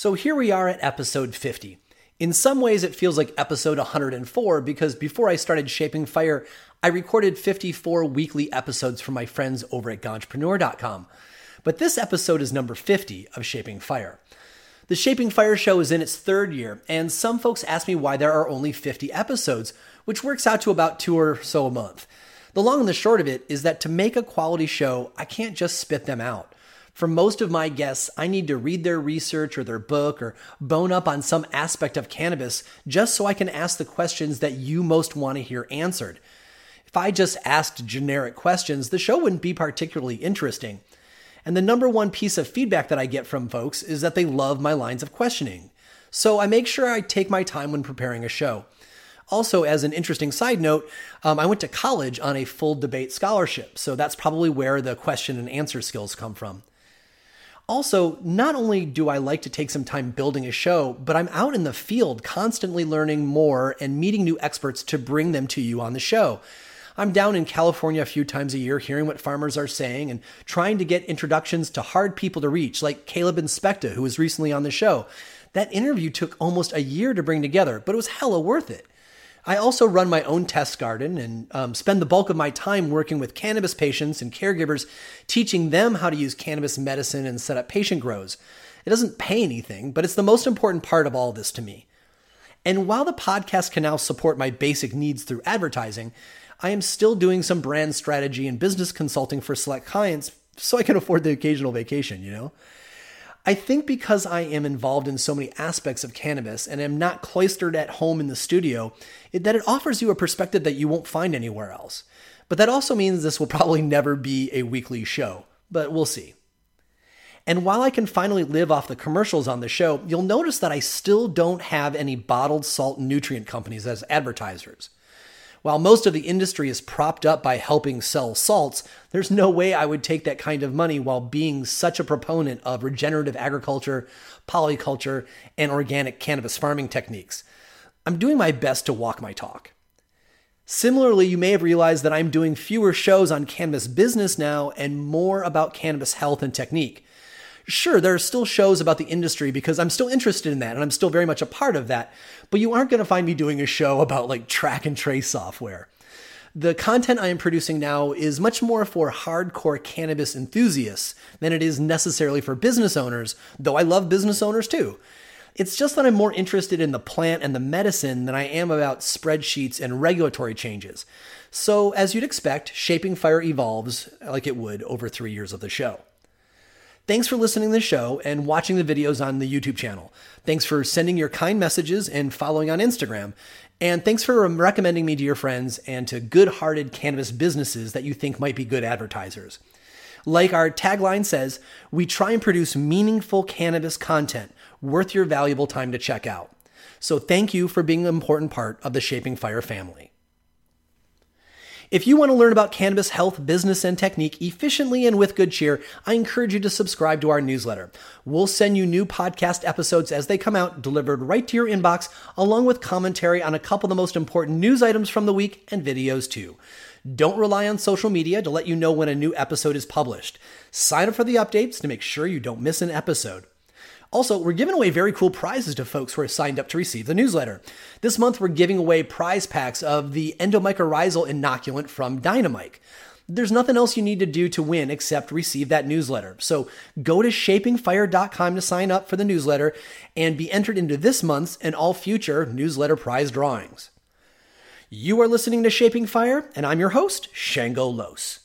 So here we are at episode 50. In some ways, it feels like episode 104 because before I started Shaping Fire, I recorded 54 weekly episodes for my friends over at Ganjapreneur.com. But this episode is number 50 of Shaping Fire. The Shaping Fire show is in its third year, and some folks ask me why there are only 50 episodes, which works out to about two or so a month. The long and the short of it is that to make a quality show, I can't just spit them out. For most of my guests, I need to read their research or their book or bone up on some aspect of cannabis just so I can ask the questions that you most want to hear answered. If I just asked generic questions, the show wouldn't be particularly interesting. And the number one piece of feedback that I get from folks is that they love my lines of questioning. So I make sure I take my time when preparing a show. Also, as an interesting side note, um, I went to college on a full debate scholarship, so that's probably where the question and answer skills come from. Also, not only do I like to take some time building a show, but I'm out in the field constantly learning more and meeting new experts to bring them to you on the show. I'm down in California a few times a year hearing what farmers are saying and trying to get introductions to hard people to reach, like Caleb Inspecta, who was recently on the show. That interview took almost a year to bring together, but it was hella worth it. I also run my own test garden and um, spend the bulk of my time working with cannabis patients and caregivers, teaching them how to use cannabis medicine and set up patient grows. It doesn't pay anything, but it's the most important part of all this to me. And while the podcast can now support my basic needs through advertising, I am still doing some brand strategy and business consulting for select clients so I can afford the occasional vacation, you know? I think because I am involved in so many aspects of cannabis and am not cloistered at home in the studio, it, that it offers you a perspective that you won't find anywhere else. But that also means this will probably never be a weekly show, but we'll see. And while I can finally live off the commercials on the show, you'll notice that I still don't have any bottled salt nutrient companies as advertisers. While most of the industry is propped up by helping sell salts, there's no way I would take that kind of money while being such a proponent of regenerative agriculture, polyculture, and organic cannabis farming techniques. I'm doing my best to walk my talk. Similarly, you may have realized that I'm doing fewer shows on cannabis business now and more about cannabis health and technique. Sure, there are still shows about the industry because I'm still interested in that and I'm still very much a part of that, but you aren't going to find me doing a show about like track and trace software. The content I am producing now is much more for hardcore cannabis enthusiasts than it is necessarily for business owners, though I love business owners too. It's just that I'm more interested in the plant and the medicine than I am about spreadsheets and regulatory changes. So, as you'd expect, Shaping Fire evolves like it would over three years of the show. Thanks for listening to the show and watching the videos on the YouTube channel. Thanks for sending your kind messages and following on Instagram. And thanks for recommending me to your friends and to good hearted cannabis businesses that you think might be good advertisers. Like our tagline says, we try and produce meaningful cannabis content worth your valuable time to check out. So thank you for being an important part of the Shaping Fire family. If you want to learn about cannabis health, business, and technique efficiently and with good cheer, I encourage you to subscribe to our newsletter. We'll send you new podcast episodes as they come out, delivered right to your inbox, along with commentary on a couple of the most important news items from the week and videos too. Don't rely on social media to let you know when a new episode is published. Sign up for the updates to make sure you don't miss an episode. Also, we're giving away very cool prizes to folks who are signed up to receive the newsletter. This month, we're giving away prize packs of the endomycorrhizal inoculant from DynoMyco. There's nothing else you need to do to win except receive that newsletter. So go to shapingfire.com to sign up for the newsletter and be entered into this month's and all future newsletter prize drawings. You are listening to Shaping Fire, and I'm your host, Shango Los.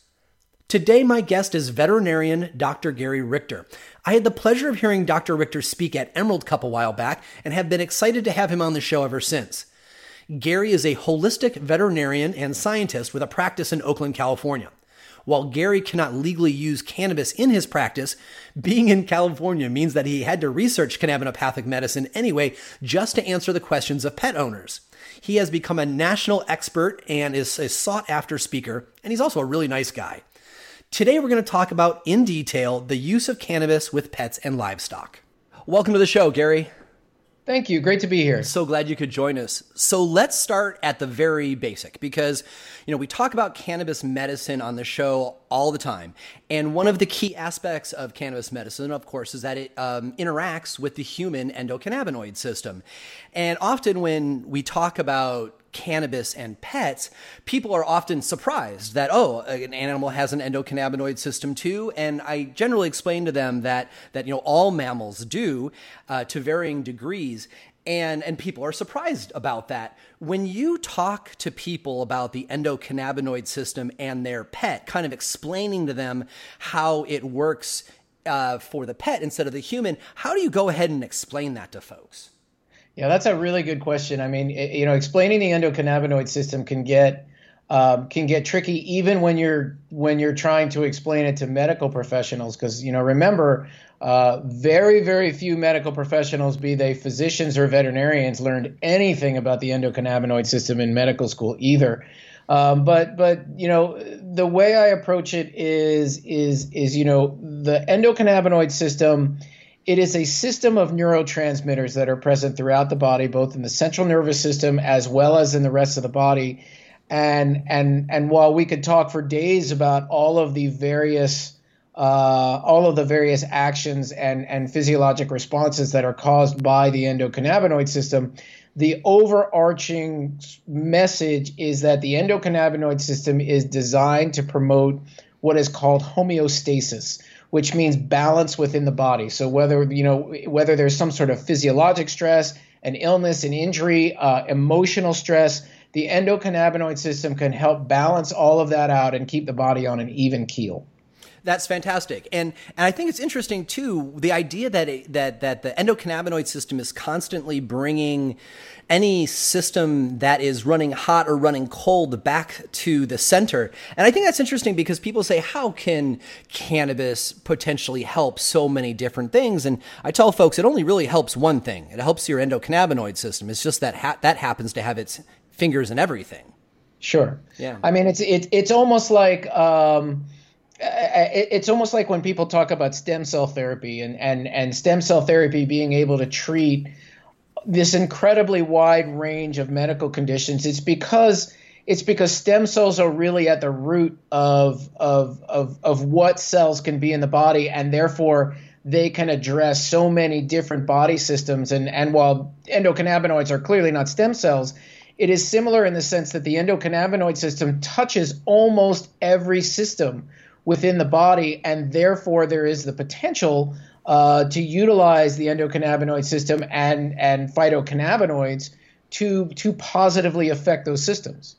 Today, my guest is veterinarian Dr. Gary Richter. I had the pleasure of hearing Dr. Richter speak at Emerald Cup a while back and have been excited to have him on the show ever since. Gary is a holistic veterinarian and scientist with a practice in Oakland, California. While Gary cannot legally use cannabis in his practice, being in California means that he had to research cannabinopathic medicine anyway just to answer the questions of pet owners. He has become a national expert and is a sought after speaker, and he's also a really nice guy. Today, we're going to talk about in detail the use of cannabis with pets and livestock. Welcome to the show, Gary. Thank you. Great to be here. So glad you could join us. So let's start at the very basic because You know, we talk about cannabis medicine on the show all the time. And one of the key aspects of cannabis medicine, of course, is that it um, interacts with the human endocannabinoid system. And often when we talk about cannabis and pets, people are often surprised that, oh, an animal has an endocannabinoid system too. And I generally explain to them that, that you know, all mammals do uh, to varying degrees. And, and people are surprised about that. When you talk to people about the endocannabinoid system and their pet, kind of explaining to them how it works uh, for the pet instead of the human, how do you go ahead and explain that to folks? Yeah, that's a really good question. I mean, you know, explaining the endocannabinoid system can get um, can get tricky even when you're when you're trying to explain it to medical professionals because you know remember uh, very very few medical professionals be they physicians or veterinarians learned anything about the endocannabinoid system in medical school either um, but but you know the way I approach it is is is you know the endocannabinoid system it is a system of neurotransmitters that are present throughout the body, both in the central nervous system as well as in the rest of the body. And and and while we could talk for days about all of the various uh, all of the various actions and and physiologic responses that are caused by the endocannabinoid system, the overarching message is that the endocannabinoid system is designed to promote what is called homeostasis which means balance within the body. So whether you know whether there's some sort of physiologic stress, an illness, an injury, uh, emotional stress, the endocannabinoid system can help balance all of that out and keep the body on an even keel. That's fantastic, and and I think it's interesting too the idea that it, that that the endocannabinoid system is constantly bringing any system that is running hot or running cold back to the center. And I think that's interesting because people say, how can cannabis potentially help so many different things? And I tell folks it only really helps one thing. It helps your endocannabinoid system. It's just that ha- that happens to have its fingers in everything. Sure. Yeah. I mean, it's it, it's almost like um, it's almost like when people talk about stem cell therapy and and and stem cell therapy being able to treat this incredibly wide range of medical conditions. It's because it's because stem cells are really at the root of of of of what cells can be in the body, and therefore they can address so many different body systems. And and while endocannabinoids are clearly not stem cells, it is similar in the sense that the endocannabinoid system touches almost every system within the body, and therefore there is the potential uh, to utilize the endocannabinoid system and and phytocannabinoids to to positively affect those systems.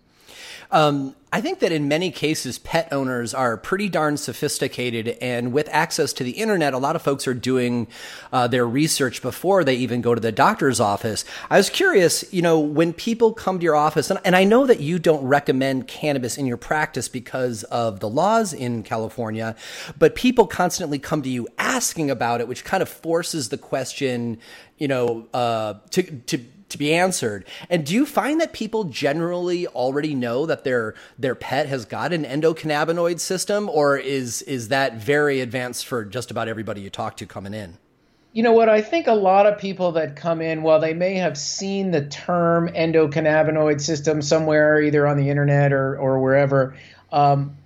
Um, I think that in many cases, pet owners are pretty darn sophisticated, and with access to the internet, a lot of folks are doing uh, their research before they even go to the doctor's office. I was curious, you know, when people come to your office, and, and I know that you don't recommend cannabis in your practice because of the laws in California, but people constantly come to you asking about it, which kind of forces the question, you know, uh, to to to be answered. And do you find that people generally already know that their their pet has got an endocannabinoid system, or is is that very advanced for just about everybody you talk to coming in? You know what? I think a lot of people that come in, while they may have seen the term endocannabinoid system somewhere, either on the internet or or wherever. Um,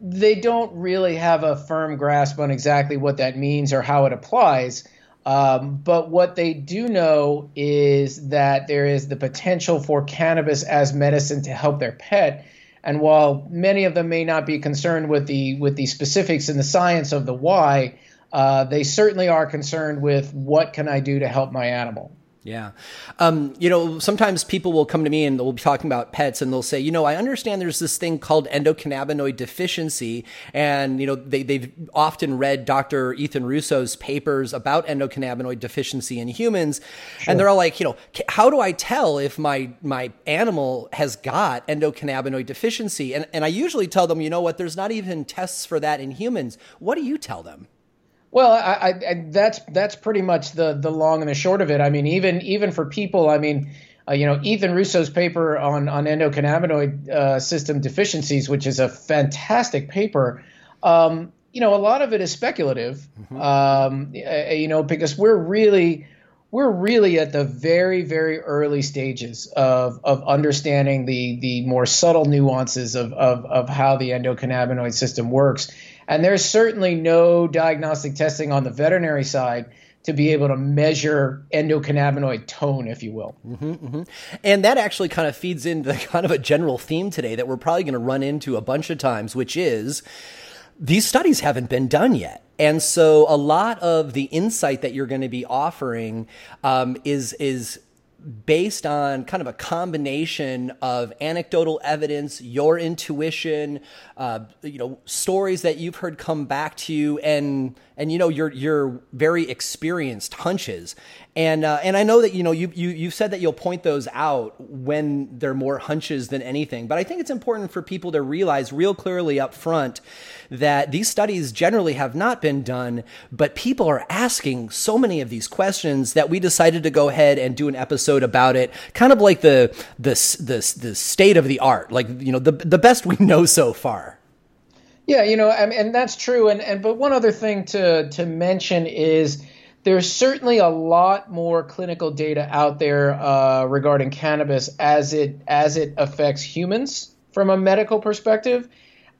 they don't really have a firm grasp on exactly what that means or how it applies. Um, but what they do know is that there is the potential for cannabis as medicine to help their pet. And while many of them may not be concerned with the with the specifics and the science of the why, uh, they certainly are concerned with what can I do to help my animal. Yeah. Um, you know, sometimes people will come to me and they'll be talking about pets and they'll say, you know, I understand there's this thing called endocannabinoid deficiency. And, you know, they, they've often read Dr. Ethan Russo's papers about endocannabinoid deficiency in humans. Sure. And they're all like, you know, how do I tell if my, my animal has got endocannabinoid deficiency? And, and I usually tell them, you know what, there's not even tests for that in humans. What do you tell them? Well, I, I, that's that's pretty much the the long and the short of it. I mean, even even for people, I mean, uh, you know, Ethan Russo's paper on on endocannabinoid uh, system deficiencies, which is a fantastic paper. Um, you know, a lot of it is speculative. Mm-hmm. Um, you know, because we're really we're really at the very, very early stages of, of understanding the, the more subtle nuances of, of, of how the endocannabinoid system works. And there's certainly no diagnostic testing on the veterinary side to be able to measure endocannabinoid tone, if you will. Mm-hmm, mm-hmm. And that actually kind of feeds into kind of a general theme today that we're probably going to run into a bunch of times, which is these studies haven't been done yet. And so a lot of the insight that you're going to be offering um, is is based on kind of a combination of anecdotal evidence, your intuition, uh, you know, stories that you've heard come back to you, and and you know your your very experienced hunches. And uh, and I know that you know you you you said that you'll point those out when they're more hunches than anything but I think it's important for people to realize real clearly up front that these studies generally have not been done but people are asking so many of these questions that we decided to go ahead and do an episode about it kind of like the the the, the state of the art like you know the the best we know so far yeah, you know, and, and that's true. And and but one other thing to to mention is there's certainly a lot more clinical data out there uh, regarding cannabis as it as it affects humans from a medical perspective.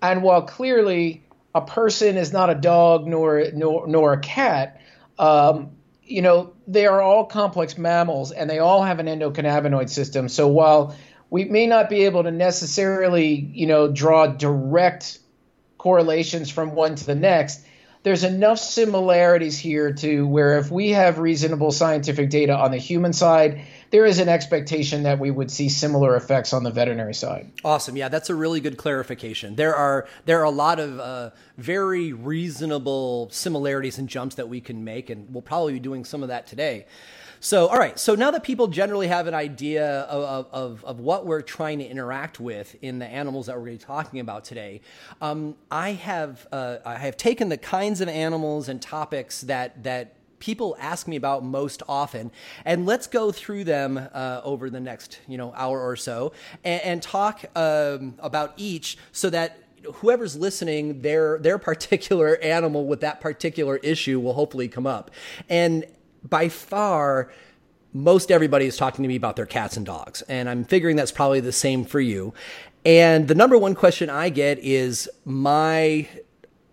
And while clearly a person is not a dog nor nor nor a cat, um, you know, they are all complex mammals and they all have an endocannabinoid system. So while we may not be able to necessarily, you know, draw direct correlations from one to the next, there's enough similarities here to where if we have reasonable scientific data on the human side, there is an expectation that we would see similar effects on the veterinary side. Awesome. Yeah, that's a really good clarification. There are there are a lot of uh, very reasonable similarities and jumps that we can make, and we'll probably be doing some of that today. So, all right. So now that people generally have an idea of, of, of what we're trying to interact with in the animals that we're going to be talking about today, um, I have uh, I have taken the kinds of animals and topics that that people ask me about most often and let's go through them uh, over the next you know hour or so and, and talk um, about each so that whoever's listening their their particular animal with that particular issue will hopefully come up and by far, most everybody is talking to me about their cats and dogs. And I'm figuring that's probably the same for you. And the number one question I get is my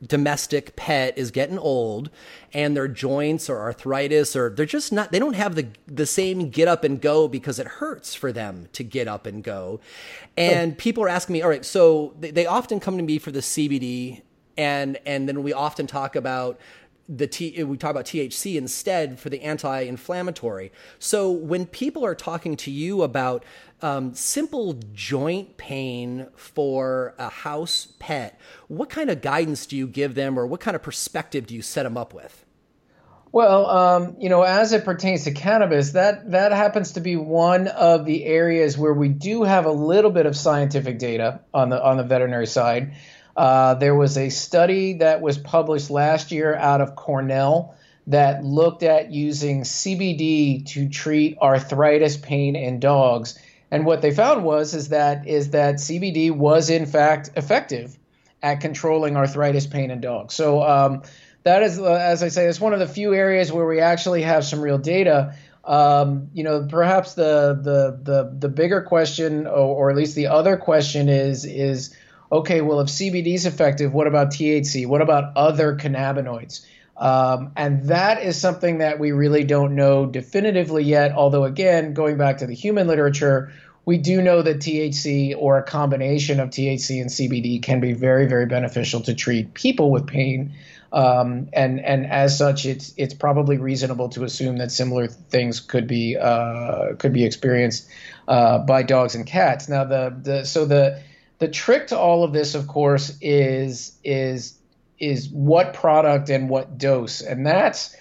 domestic pet is getting old and their joints or arthritis or they're just not they don't have the the same get up and go because it hurts for them to get up and go and oh. people are asking me all right so they, they often come to me for the cbd and and then we often talk about the T, we talk about THC instead for the anti-inflammatory. So when people are talking to you about um, simple joint pain for a house pet, what kind of guidance do you give them, or what kind of perspective do you set them up with? Well, um, you know, as it pertains to cannabis, that that happens to be one of the areas where we do have a little bit of scientific data on the on the veterinary side. Uh, there was a study that was published last year out of Cornell that looked at using CBD to treat arthritis pain in dogs. And what they found was is that is that CBD was in fact effective at controlling arthritis pain in dogs. So um, that is, uh, as I say, it's one of the few areas where we actually have some real data. Um, you know, perhaps the the the the bigger question, or, or at least the other question, is is okay, well, if CBD is effective, what about THC? What about other cannabinoids? Um, and that is something that we really don't know definitively yet. Although, again, going back to the human literature, we do know that THC or a combination of THC and CBD can be very, very beneficial to treat people with pain. Um, and and as such, it's it's probably reasonable to assume that similar things could be uh, could be experienced uh, by dogs and cats. Now, the the so the the trick to all of this, of course, is is is what product and what dose, and that's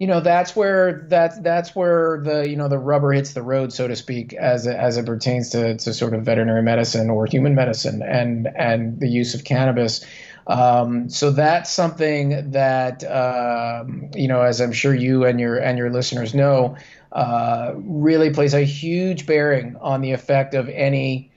you know that's where that's that's where the you know the rubber hits the road, so to speak, as as it pertains to, to sort of veterinary medicine or human medicine and and the use of cannabis. Um, so that's something that um, you know, as I'm sure you and your and your listeners know, uh, really plays a huge bearing on the effect of any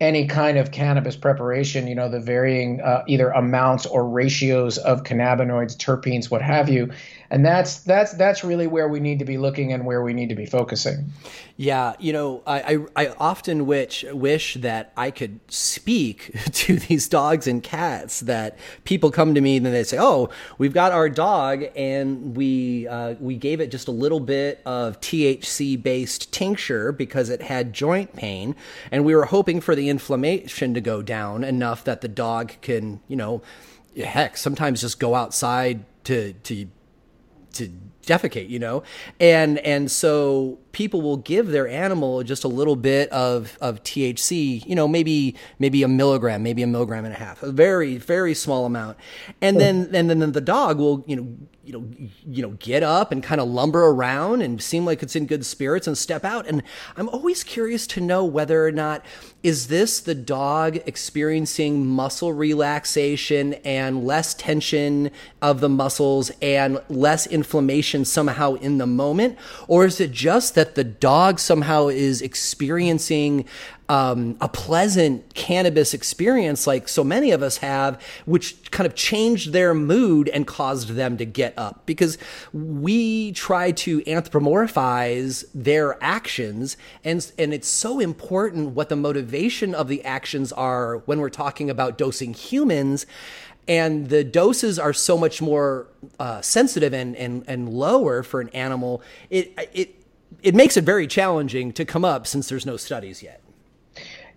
any kind of cannabis preparation, you know, the varying uh, either amounts or ratios of cannabinoids, terpenes, what have you. And that's that's that's really where we need to be looking and where we need to be focusing. Yeah, you know, I, I, I often wish wish that I could speak to these dogs and cats. That people come to me and they say, "Oh, we've got our dog, and we uh, we gave it just a little bit of THC based tincture because it had joint pain, and we were hoping for the inflammation to go down enough that the dog can, you know, heck, sometimes just go outside to to to defecate, you know? And and so people will give their animal just a little bit of, of THC, you know, maybe maybe a milligram, maybe a milligram and a half, a very very small amount, and then and then the dog will you know you know you know get up and kind of lumber around and seem like it's in good spirits and step out. And i'm always curious to know whether or not is this the dog experiencing muscle relaxation and less tension of the muscles and less inflammation somehow in the moment? Or is it just that the dog somehow is experiencing um, a pleasant cannabis experience like so many of us have, which kind of changed their mood and caused them to get up. Because we try to anthropomorphize their actions, and, and it's so important what the motivation of the actions are when we're talking about dosing humans and the doses are so much more uh, sensitive and, and, and lower for an animal, it, it, it makes it very challenging to come up since there's no studies yet.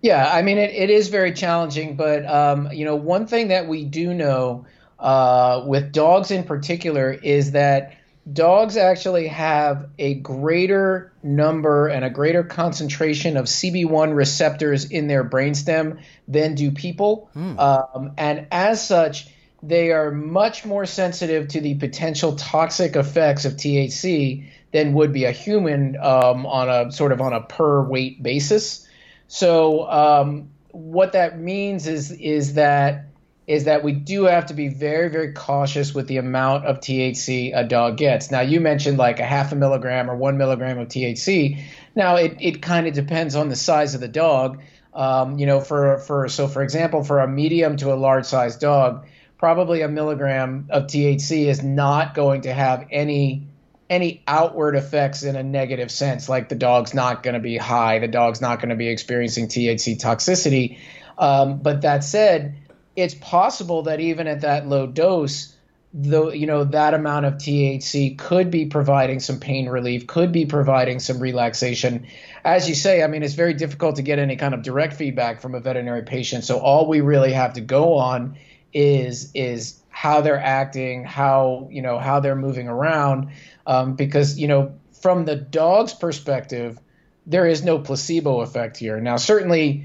Yeah, I mean, it, it is very challenging, but, um, you know, one thing that we do know uh, with dogs in particular is that dogs actually have a greater number and a greater concentration of CB1 receptors in their brainstem than do people. Mm. Um, and as such, they are much more sensitive to the potential toxic effects of THC than would be a human um, on a sort of on a per weight basis. So um, what that means is is that is that we do have to be very very cautious with the amount of THC a dog gets. Now you mentioned like a half a milligram or one milligram of THC. Now it it kind of depends on the size of the dog. Um, you know, for for so for example, for a medium to a large size dog, probably a milligram of THC is not going to have any any outward effects in a negative sense, like the dog's not going to be high, the dog's not going to be experiencing THC toxicity. Um, but that said, it's possible that even at that low dose, though you know that amount of THC could be providing some pain relief, could be providing some relaxation. As you say, I mean, it's very difficult to get any kind of direct feedback from a veterinary patient. So all we really have to go on is is how they're acting, how you know how they're moving around um, because you know from the dog's perspective, there is no placebo effect here. Now, certainly,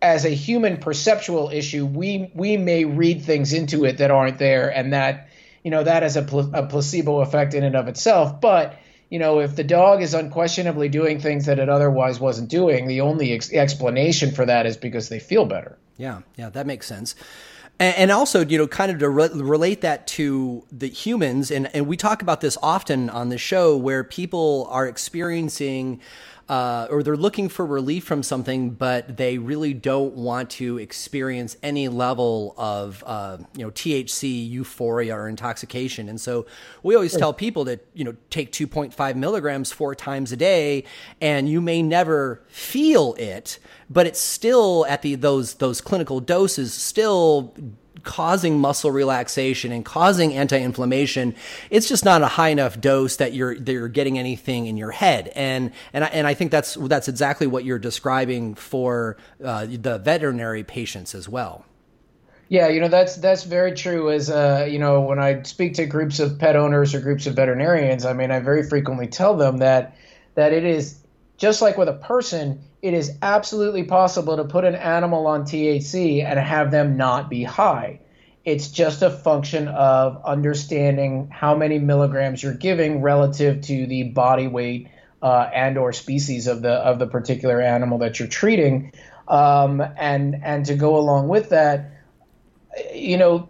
as a human perceptual issue, we we may read things into it that aren't there, and that you know that has a, pl- a placebo effect in and of itself. But you know, if the dog is unquestionably doing things that it otherwise wasn't doing, the only ex- explanation for that is because they feel better. Yeah, yeah, that makes sense. And, also, you know, kind of to re- relate that to the humans, and, and we talk about this often on the show where people are experiencing uh, or they're looking for relief from something, but they really don't want to experience any level of uh, you know THC euphoria or intoxication. And so we always tell people to you know take 2.5 milligrams four times a day, and you may never feel it, but it's still at the those those clinical doses still causing muscle relaxation and causing anti-inflammation, it's just not a high enough dose that you're that you're getting anything in your head. And and I, and I think that's that's exactly what you're describing for uh, the veterinary patients as well. Yeah, you know that's that's very true. As uh, you know, when I speak to groups of pet owners or groups of veterinarians, I mean, I very frequently tell them that that it is just like with a person it is absolutely possible to put an animal on THC and have them not be high. It's just a function of understanding how many milligrams you're giving relative to the body weight uh, and or species of the of the particular animal that you're treating. Um, and and to go along with that, you know,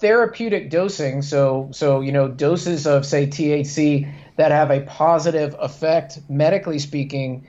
therapeutic dosing. So so you know doses of say THC that have a positive effect medically speaking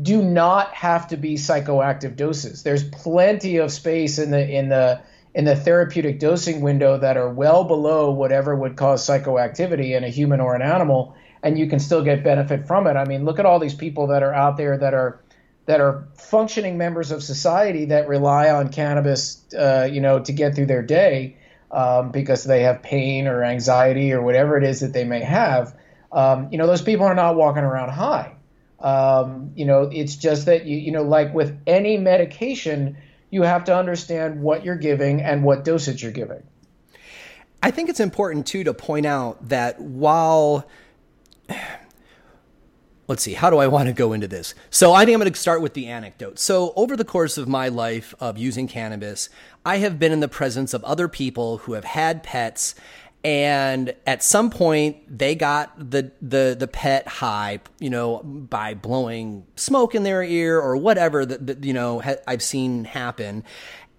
do not have to be psychoactive doses. There's plenty of space in the in the in the therapeutic dosing window that are well below whatever would cause psychoactivity in a human or an animal, and you can still get benefit from it. I mean, look at all these people that are out there that are that are functioning members of society that rely on cannabis, uh, you know, to get through their day um, because they have pain or anxiety or whatever it is that they may have. Um, you know, those people are not walking around high. Um, you know, it's just that you, you know, like with any medication, you have to understand what you're giving and what dosage you're giving. I think it's important too to point out that while let's see, how do I want to go into this? So I think I'm going to start with the anecdote. So over the course of my life of using cannabis, I have been in the presence of other people who have had pets and at some point they got the the the pet high you know by blowing smoke in their ear or whatever that, that you know ha- I've seen happen.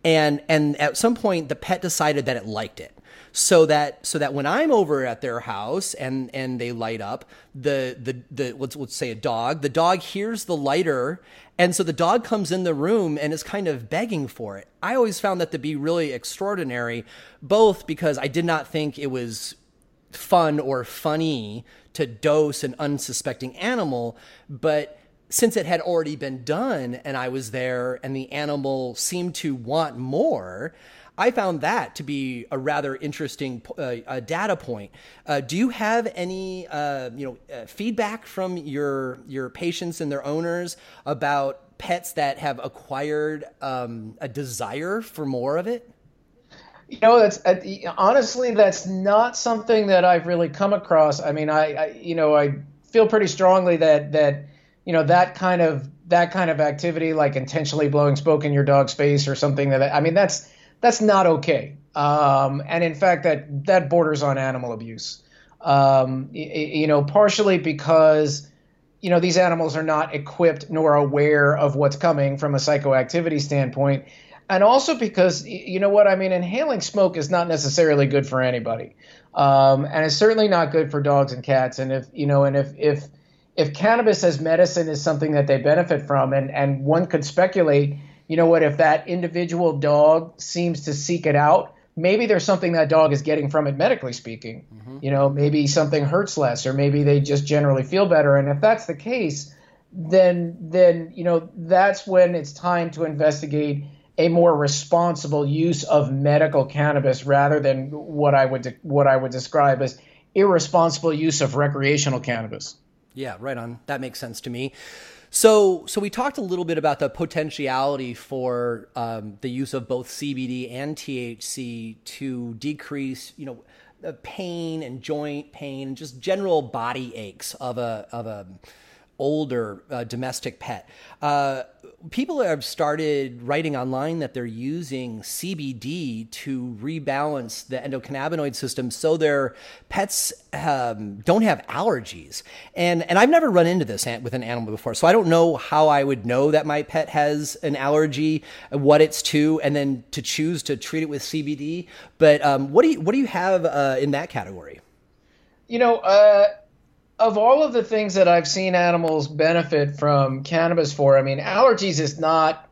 And and at some point the pet decided that it liked it. So that so that when I'm over at their house and and they light up the the the let's let's say a dog the dog hears the lighter and so the dog comes in the room and is kind of begging for it. I always found that to be really extraordinary, both because I did not think it was fun or funny to dose an unsuspecting animal, but since it had already been done and I was there and the animal seemed to want more, I found that to be a rather interesting uh, data point. Uh, do you have any, uh, you know, uh, feedback from your your patients and their owners about pets that have acquired um, a desire for more of it? You know, that's uh, honestly that's not something that I've really come across. I mean, I, I you know I feel pretty strongly that that you know that kind of that kind of activity, like intentionally blowing smoke in your dog's face or something that I mean that's that's not okay. Um, and in fact, that that borders on animal abuse. Um, you know, partially because you know these animals are not equipped nor aware of what's coming from a psychoactivity standpoint, and also because you know what I mean. Inhaling smoke is not necessarily good for anybody, um, and it's certainly not good for dogs and cats. And if you know, and if if if cannabis as medicine is something that they benefit from, and and one could speculate you know what, if that individual dog seems to seek it out, maybe there's something that dog is getting from it medically speaking. Mm-hmm. You know, maybe something hurts less, or maybe they just generally feel better. And if that's the case, then then you know that's when it's time to investigate a more responsible use of medical cannabis rather than what I would de- what I would describe as irresponsible use of recreational cannabis. Yeah, right on. That makes sense to me. So, so we talked a little bit about the potentiality for um, the use of both CBD and THC to decrease, you know, pain and joint pain and just general body aches of a of a older uh, domestic pet. Uh, people have started writing online that they're using CBD to rebalance the endocannabinoid system so their pets um, don't have allergies. And and I've never run into this with an animal before, so I don't know how I would know that my pet has an allergy, what it's to, and then to choose to treat it with CBD. But um, what do you what do you have uh, in that category? You know uh, of all of the things that I've seen animals benefit from cannabis for, I mean, allergies is not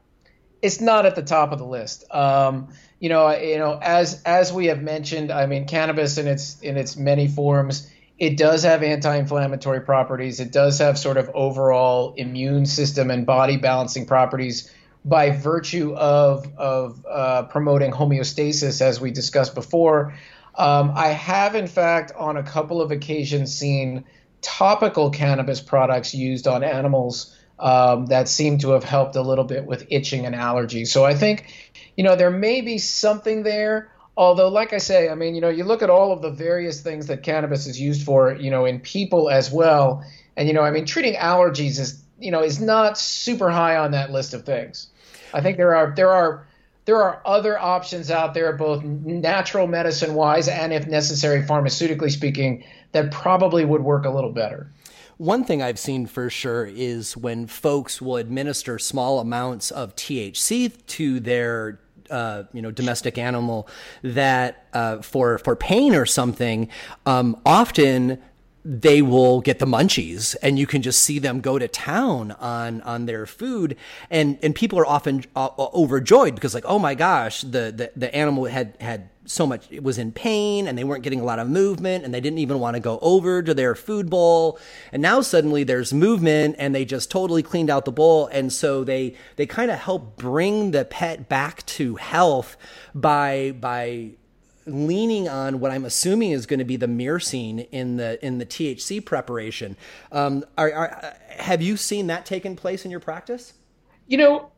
it's not at the top of the list. Um, you know, you know, as as we have mentioned, I mean, cannabis in its in its many forms, it does have anti-inflammatory properties. It does have sort of overall immune system and body balancing properties by virtue of of uh, promoting homeostasis, as we discussed before. Um, I have, in fact, on a couple of occasions, seen topical cannabis products used on animals um, that seem to have helped a little bit with itching and allergies. So I think, you know, there may be something there. Although, like I say, I mean, you know, you look at all of the various things that cannabis is used for, you know, in people as well. And, you know, I mean, treating allergies is, you know, is not super high on that list of things. I think there are, there are, there are other options out there, both natural medicine wise and, if necessary, pharmaceutically speaking, that probably would work a little better. One thing I've seen for sure is when folks will administer small amounts of THC to their uh, you know domestic animal that uh, for for pain or something, um, often they will get the munchies and you can just see them go to town on on their food. And and people are often uh, overjoyed because like oh my gosh the, the the animal had had so much it was in pain and they weren't getting a lot of movement and they didn't even want to go over to their food bowl. And now suddenly there's movement and they just totally cleaned out the bowl. And so they they kind of help bring the pet back to health by by leaning on what I'm assuming is going to be the myrcene in the in the THC preparation. Um, are, are, have you seen that taking place in your practice? You know,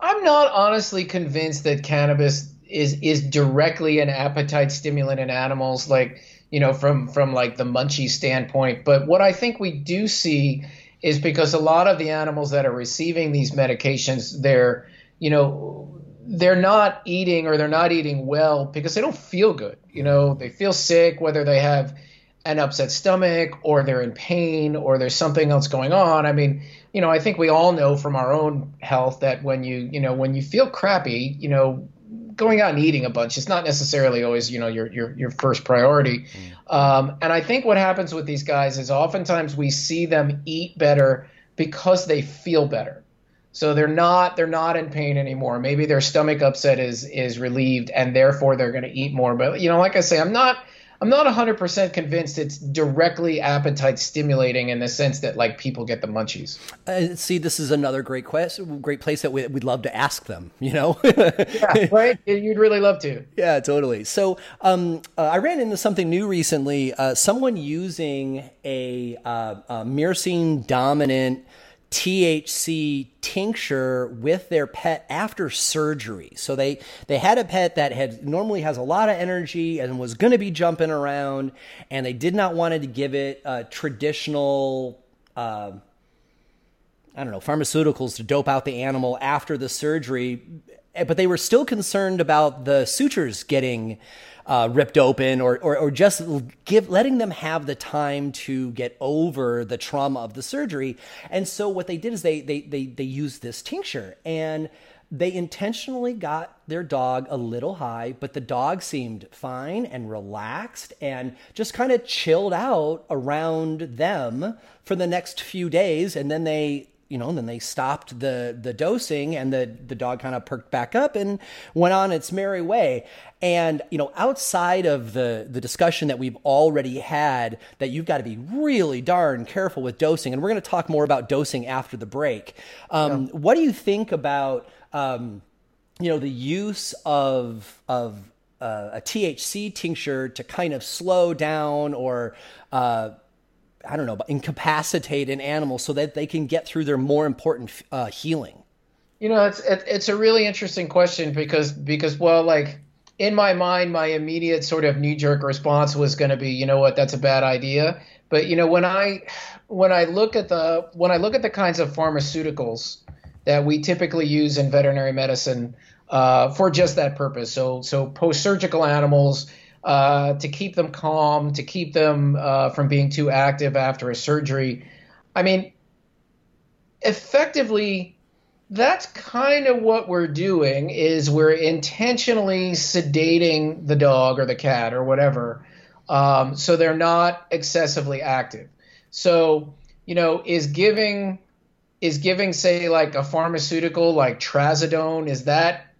I'm not honestly convinced that cannabis is is directly an appetite stimulant in animals, like you know, from from like the munchie standpoint. But what I think we do see is because a lot of the animals that are receiving these medications, they're you know they're not eating or they're not eating well because they don't feel good. You know, they feel sick, whether they have an upset stomach or they're in pain or there's something else going on. I mean, you know, I think we all know from our own health that when you, you know, when you feel crappy, you know, going out and eating a bunch is not necessarily always, you know, your your your first priority. Mm. Um, and I think what happens with these guys is oftentimes we see them eat better because they feel better. So they're not they're not in pain anymore. Maybe their stomach upset is is relieved and therefore they're going to eat more. But you know, like I say, I'm not I'm not 100% convinced it's directly appetite stimulating in the sense that like people get the munchies. Uh, see, this is another great question, great place that we, would love to ask them, you know? yeah, right? You'd really love to. Yeah, totally. So um, uh, I ran into something new recently. Uh, someone using a, uh, a myrcene dominant THC tincture with their pet after surgery. So they they had a pet that had normally has a lot of energy and was going to be jumping around, and they did not wanted to give it a traditional. Uh, I don't know, pharmaceuticals to dope out the animal after the surgery, but they were still concerned about the sutures getting uh, ripped open or, or, or just give letting them have the time to get over the trauma of the surgery. And so what they did is they they they they used this tincture and they intentionally got their dog a little high, but the dog seemed fine and relaxed and just kind of chilled out around them for the next few days. And then they you know, and then they stopped the the dosing, and the the dog kind of perked back up and went on its merry way. And you know, outside of the the discussion that we've already had, that you've got to be really darn careful with dosing, and we're going to talk more about dosing after the break. Um, yeah. What do you think about um, you know the use of of uh, a THC tincture to kind of slow down or uh, I don't know, but incapacitate an animal so that they can get through their more important uh, healing? You know, it's it's a really interesting question because because well, like in my mind, my immediate sort of knee jerk response was going to be, you know what, that's a bad idea. But you know, when I when I look at the when I look at the kinds of pharmaceuticals that we typically use in veterinary medicine uh, for just that purpose, so so post surgical animals uh, to keep them calm, to keep them uh, from being too active after a surgery. I mean, effectively, that's kind of what we're doing is we're intentionally sedating the dog or the cat or whatever um, so they're not excessively active so you know is giving is giving say like a pharmaceutical like trazodone is that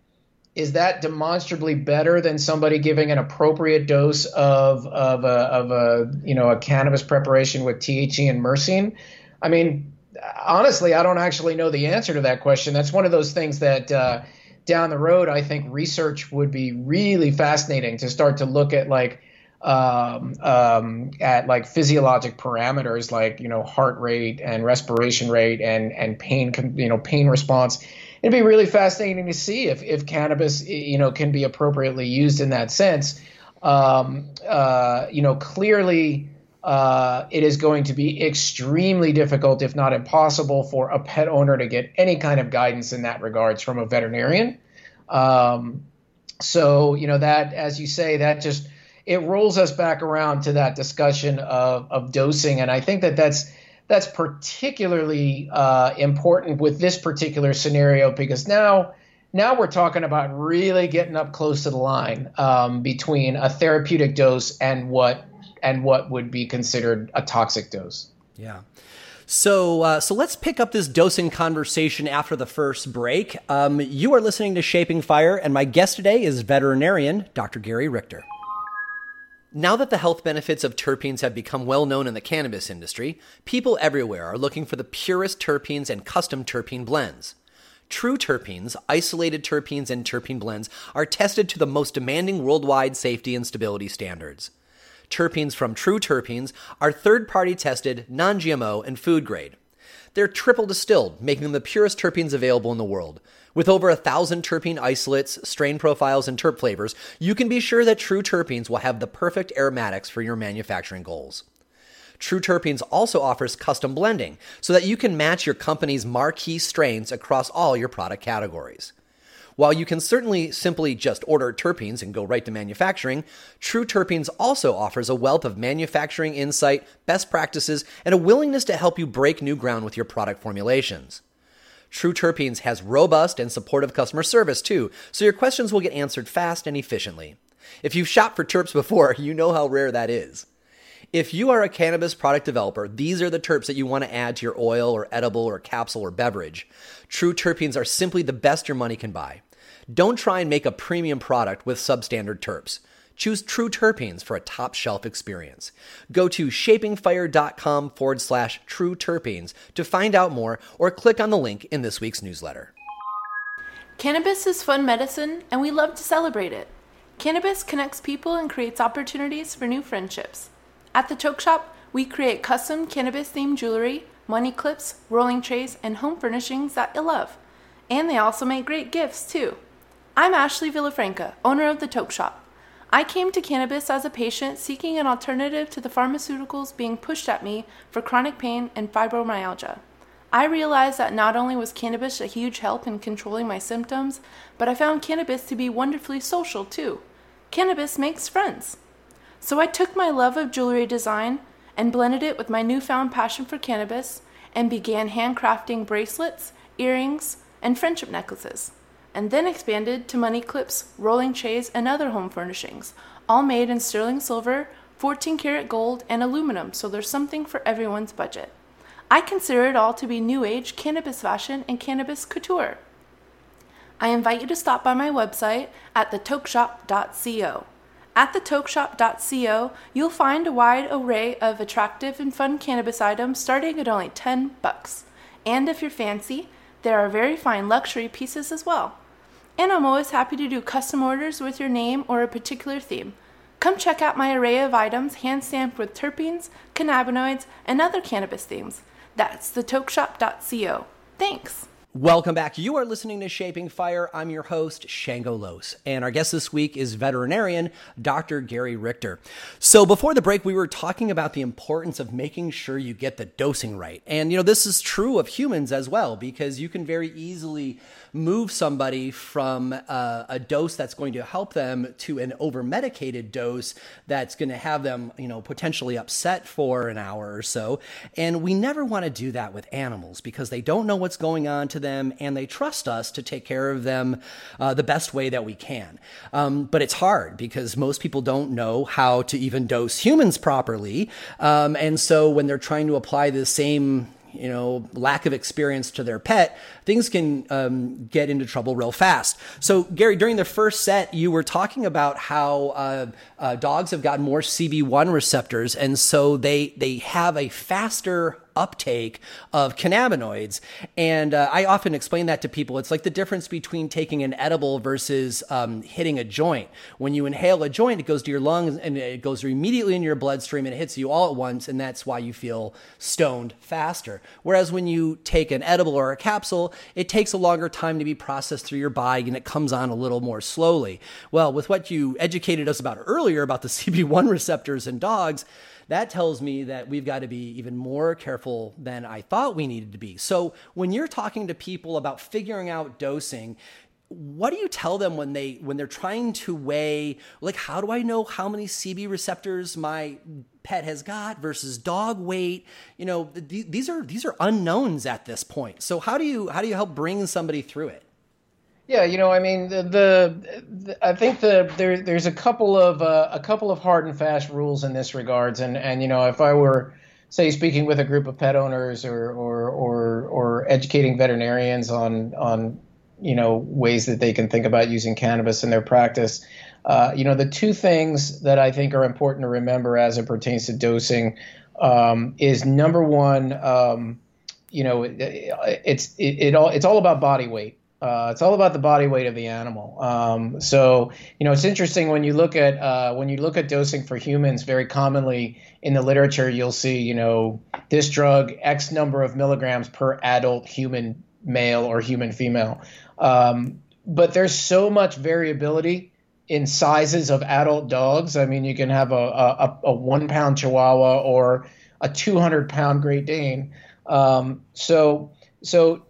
is that demonstrably better than somebody giving an appropriate dose of of a, of a you know a cannabis preparation with THC and myrcene? I mean, honestly, I don't actually know the answer to that question. That's one of those things that uh, down the road, I think research would be really fascinating to start to look at like um, um, at like physiologic parameters like you know heart rate and respiration rate and and pain you know pain response it'd be really fascinating to see if, if cannabis, you know, can be appropriately used in that sense. Um, uh, you know, clearly uh, it is going to be extremely difficult, if not impossible, for a pet owner to get any kind of guidance in that regards from a veterinarian. Um, so, you know, that, as you say, that just it rolls us back around to that discussion of, of dosing, and I think that that's that's particularly uh, important with this particular scenario because now now we're talking about really getting up close to the line um, between a therapeutic dose and what and what would be considered a toxic dose. Yeah. So, uh, so let's pick up this dosing conversation after the first break. Um, you are listening to Shaping Fire, and my guest today is veterinarian Dr. Gary Richter. Now that the health benefits of terpenes have become well known in the cannabis industry, people everywhere are looking for the purest terpenes and custom terpene blends. True terpenes, isolated terpenes, and terpene blends are tested to the most demanding worldwide safety and stability standards. Terpenes from True Terpenes are third party tested, non GMO, and food grade. They're triple distilled, making them the purest terpenes available in the world. With over a thousand terpene isolates, strain profiles, and terp flavors, you can be sure that True Terpenes will have the perfect aromatics for your manufacturing goals. True Terpenes also offers custom blending so that you can match your company's marquee strains across all your product categories. While you can certainly simply just order terpenes and go right to manufacturing, True Terpenes also offers a wealth of manufacturing insight, best practices, and a willingness to help you break new ground with your product formulations. True Terpenes has robust and supportive customer service too, so your questions will get answered fast and efficiently. If you've shopped for terps before, you know how rare that is. If you are a cannabis product developer, these are the terps that you want to add to your oil or edible or capsule or beverage. True terpenes are simply the best your money can buy. Don't try and make a premium product with substandard terps. Choose True Terpenes for a top shelf experience. Go to shapingfire.com forward slash true terpenes to find out more or click on the link in this week's newsletter. Cannabis is fun medicine and we love to celebrate it. Cannabis connects people and creates opportunities for new friendships. At the Toke Shop, we create custom cannabis themed jewelry, money clips, rolling trays, and home furnishings that you'll love. And they also make great gifts, too. I'm Ashley Villafranca, owner of the Toke Shop. I came to cannabis as a patient seeking an alternative to the pharmaceuticals being pushed at me for chronic pain and fibromyalgia. I realized that not only was cannabis a huge help in controlling my symptoms, but I found cannabis to be wonderfully social too. Cannabis makes friends. So I took my love of jewelry design and blended it with my newfound passion for cannabis and began handcrafting bracelets, earrings, and friendship necklaces, and then expanded to money clips, rolling trays, and other home furnishings, all made in sterling silver, 14 karat gold, and aluminum, so there's something for everyone's budget. I consider it all to be new age cannabis fashion and cannabis couture. I invite you to stop by my website at thetokeshop.co. At thetokeshop.co, you'll find a wide array of attractive and fun cannabis items starting at only 10 bucks. And if you're fancy, there are very fine luxury pieces as well. And I'm always happy to do custom orders with your name or a particular theme. Come check out my array of items hand stamped with terpenes, cannabinoids, and other cannabis themes. That's thetokeshop.co. Thanks. Welcome back. You are listening to Shaping Fire. I'm your host, Shango Los. And our guest this week is veterinarian Dr. Gary Richter. So before the break, we were talking about the importance of making sure you get the dosing right. And, you know, this is true of humans as well, because you can very easily move somebody from uh, a dose that's going to help them to an over medicated dose that's going to have them, you know, potentially upset for an hour or so. And we never want to do that with animals because they don't know what's going on to them and they trust us to take care of them uh, the best way that we can. Um, but it's hard because most people don't know how to even dose humans properly. Um, and so when they're trying to apply the same you know, lack of experience to their pet, things can um, get into trouble real fast. So, Gary, during the first set, you were talking about how uh, uh, dogs have gotten more CB1 receptors, and so they they have a faster uptake of cannabinoids. And uh, I often explain that to people. It's like the difference between taking an edible versus um, hitting a joint. When you inhale a joint, it goes to your lungs and it goes immediately in your bloodstream and it hits you all at once. And that's why you feel stoned faster. Whereas when you take an edible or a capsule, it takes a longer time to be processed through your body and it comes on a little more slowly. Well, with what you educated us about earlier about the CB1 receptors in dogs, that tells me that we've got to be even more careful than I thought we needed to be. So when you're talking to people about figuring out dosing, what do you tell them when they when they're trying to weigh like how do I know how many CB receptors my pet has got versus dog weight? You know, th- these are these are unknowns at this point. So how do you how do you help bring somebody through it? Yeah, you know, I mean, the, the, the I think the there there's a couple of uh, a couple of hard and fast rules in this regards, and and you know, if I were say speaking with a group of pet owners or or or, or educating veterinarians on on you know ways that they can think about using cannabis in their practice, uh, you know, the two things that I think are important to remember as it pertains to dosing um, is number one, um, you know, it, it's it, it all it's all about body weight. Uh, it's all about the body weight of the animal. Um, so you know, it's interesting when you look at uh, when you look at dosing for humans. Very commonly in the literature, you'll see you know this drug X number of milligrams per adult human male or human female. Um, but there's so much variability in sizes of adult dogs. I mean, you can have a, a, a one pound Chihuahua or a 200 pound Great Dane. Um, so so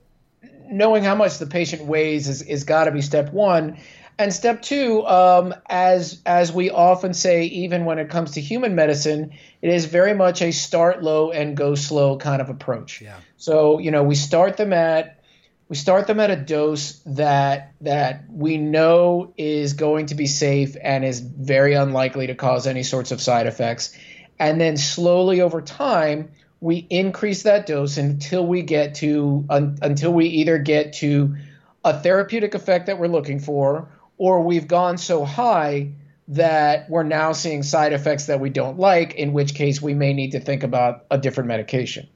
knowing how much the patient weighs is, is got to be step one. And step two, um, as as we often say, even when it comes to human medicine, it is very much a start low and go slow kind of approach. Yeah. So you know, we start them at we start them at a dose that that we know is going to be safe and is very unlikely to cause any sorts of side effects, and then slowly over time we increase that dose until we get to un, until we either get to a therapeutic effect that we're looking for or we've gone so high that we're now seeing side effects that we don't like in which case we may need to think about a different medication.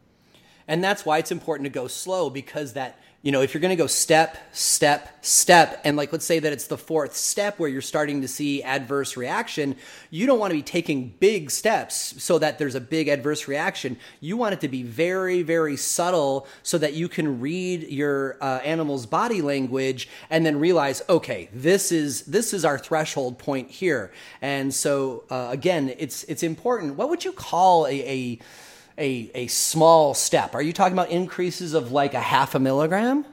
And that's why it's important to go slow because that you know, if you're going to go step, step, step, and like let's say that it's the fourth step where you're starting to see adverse reaction, you don't want to be taking big steps so that there's a big adverse reaction. You want it to be very, very subtle so that you can read your uh, animal's body language and then realize, okay, this is this is our threshold point here. And so uh, again, it's it's important. What would you call a, a a, a small step? Are you talking about increases of like a half a milligram?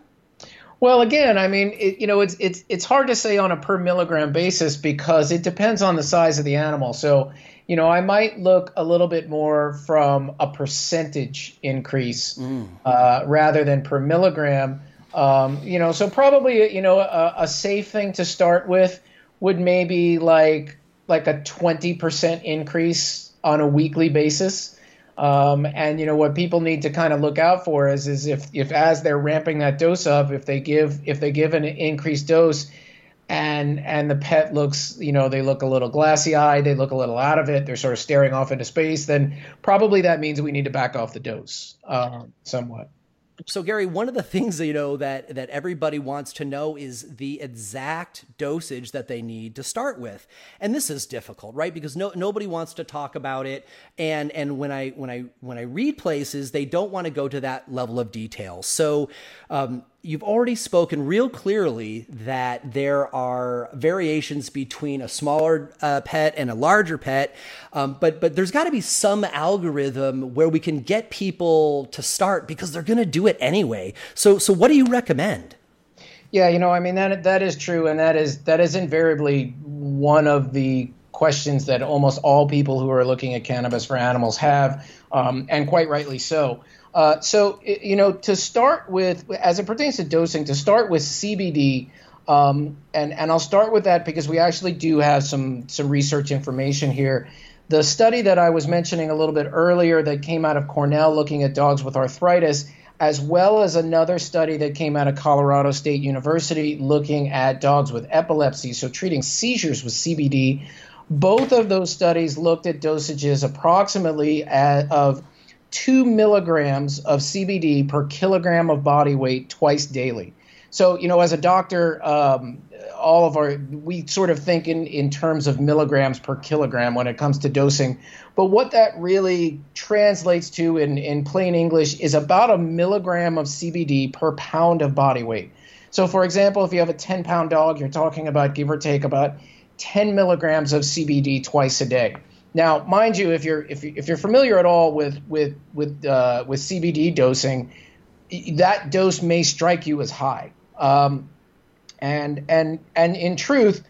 Well, again, I mean, it, you know, it's it's it's hard to say on a per milligram basis because it depends on the size of the animal. So, you know, I might look a little bit more from a percentage increase mm. uh, rather than per milligram. Um, you know, so probably you know a, a safe thing to start with would maybe like like a twenty percent increase on a weekly basis. Um, and you know what people need to kind of look out for is is if if as they're ramping that dose up, if they give if they give an increased dose, and and the pet looks you know they look a little glassy eyed, they look a little out of it, they're sort of staring off into space, then probably that means we need to back off the dose um, somewhat. So Gary, one of the things you know that that everybody wants to know is the exact dosage that they need to start with, and this is difficult, right? Because no nobody wants to talk about it, and and when I when I when I read places, they don't want to go to that level of detail. So um, you've already spoken real clearly that there are variations between a smaller uh, pet and a larger pet, um, but but there's got to be some algorithm where we can get people to start because they're going to do it anyway. So so what do you recommend? Yeah, you know, I mean that that is true, and that is that is invariably one of the questions that almost all people who are looking at cannabis for animals have, um, and quite rightly so. Uh, so, you know, to start with, as it pertains to dosing, to start with CBD, um, and and I'll start with that because we actually do have some some research information here. The study that I was mentioning a little bit earlier that came out of Cornell looking at dogs with arthritis, as well as another study that came out of Colorado State University looking at dogs with epilepsy, so treating seizures with CBD. Both of those studies looked at dosages approximately at, of two milligrams of CBD per kilogram of body weight twice daily. So, you know, as a doctor, um, all of our, we sort of think in, in terms of milligrams per kilogram when it comes to dosing. But what that really translates to in, in plain English is about a milligram of CBD per pound of body weight. So, for example, if you have a 10 pound dog, you're talking about give or take about 10 milligrams of CBD twice a day. Now, mind you, if you're if, you, if you're familiar at all with with with uh, with CBD dosing, that dose may strike you as high. Um, and and and in truth,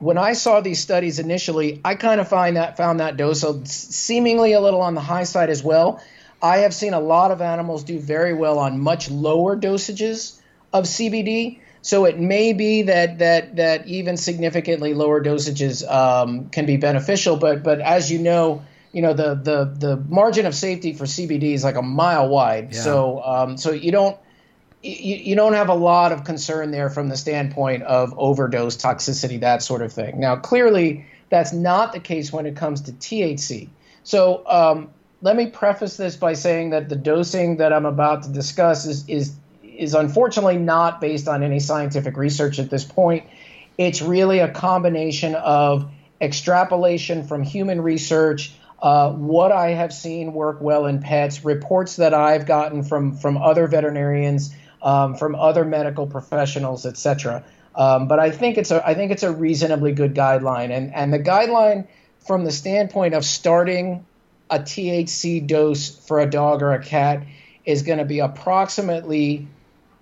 when I saw these studies initially, I kind of find that found that dose seemingly a little on the high side as well. I have seen a lot of animals do very well on much lower dosages of CBD. So it may be that that that even significantly lower dosages um, can be beneficial, but but as you know, you know the the the margin of safety for CBD is like a mile wide. Yeah. So um, so you don't you, you don't have a lot of concern there from the standpoint of overdose toxicity, that sort of thing. Now, clearly, that's not the case when it comes to THC. So um, let me preface this by saying that the dosing that I'm about to discuss is is is unfortunately not based on any scientific research at this point. It's really a combination of extrapolation from human research, uh, what I have seen work well in pets, reports that I've gotten from from other veterinarians, um, from other medical professionals, etc. Um, but I think it's a I think it's a reasonably good guideline, and and the guideline from the standpoint of starting a THC dose for a dog or a cat is going to be approximately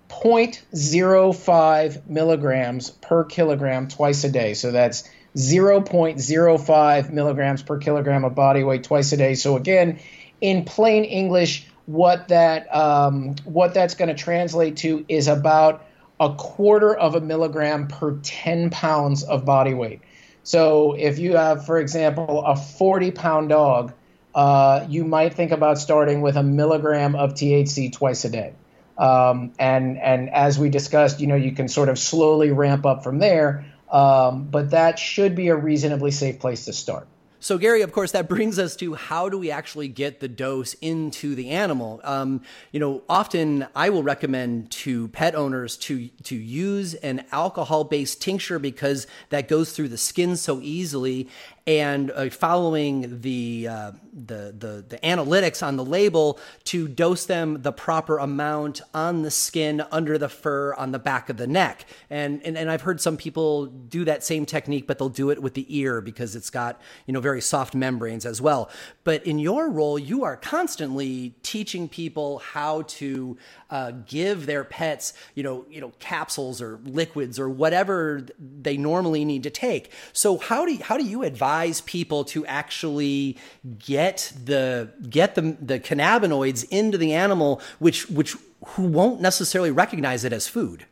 0.05 milligrams per kilogram twice a day. So that's 0.05 milligrams per kilogram of body weight twice a day. So again, in plain English, what that um, what that's going to translate to is about a quarter of a milligram per 10 pounds of body weight. So if you have, for example, a 40 pound dog, uh, you might think about starting with a milligram of THC twice a day. Um, and and as we discussed, you know, you can sort of slowly ramp up from there. Um, but that should be a reasonably safe place to start. So, Gary, of course, that brings us to how do we actually get the dose into the animal? Um, you know, often I will recommend to pet owners to to use an alcohol-based tincture because that goes through the skin so easily, and uh, following the, uh, the, the the analytics on the label to dose them the proper amount on the skin, under the fur, on the back of the neck. And, and and I've heard some people do that same technique, but they'll do it with the ear because it's got you know very soft membranes as well. But in your role, you are constantly teaching people how to uh, give their pets you know you know capsules or liquids or whatever they normally need to take. So how do how do you advise advise people to actually get the get the the cannabinoids into the animal, which which who won't necessarily recognize it as food.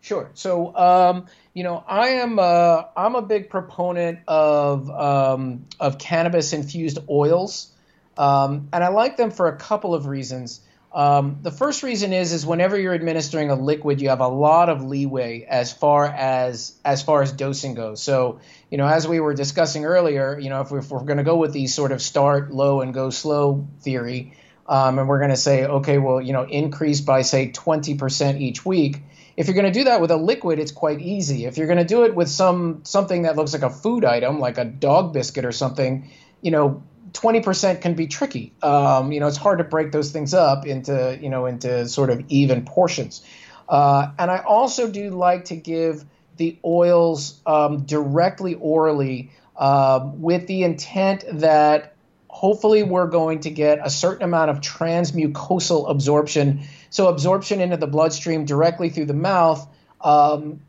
Sure. So, um, you know, I am uh, I'm a big proponent of um, of cannabis infused oils, um, and I like them for a couple of reasons. Um, the first reason is is whenever you're administering a liquid, you have a lot of leeway as far as as far as dosing goes. So, you know, as we were discussing earlier, you know, if, we, if we're going to go with these sort of start low and go slow theory, um, and we're going to say, okay, well, you know, increase by say 20% each week. If you're going to do that with a liquid, it's quite easy. If you're going to do it with some something that looks like a food item, like a dog biscuit or something, you know, 20% can be tricky. Um, you know, it's hard to break those things up into, you know, into sort of even portions. Uh, and I also do like to give the oils um, directly orally uh, with the intent that hopefully we're going to get a certain amount of transmucosal absorption. So absorption into the bloodstream directly through the mouth um,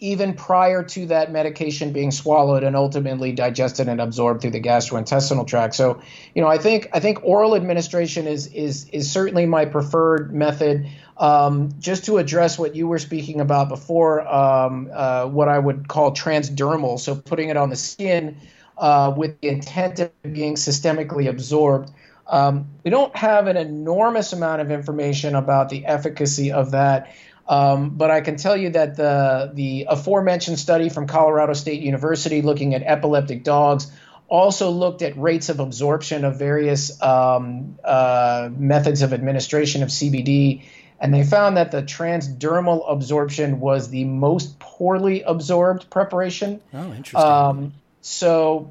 even prior to that medication being swallowed and ultimately digested and absorbed through the gastrointestinal tract. So, you know, I think I think oral administration is is is certainly my preferred method. Um, just to address what you were speaking about before, um, uh, what I would call transdermal, so putting it on the skin uh, with the intent of being systemically absorbed. Um, we don't have an enormous amount of information about the efficacy of that. Um, but I can tell you that the the aforementioned study from Colorado State University looking at epileptic dogs also looked at rates of absorption of various um, uh, methods of administration of CBD, and they found that the transdermal absorption was the most poorly absorbed preparation. Oh, interesting. Um, so,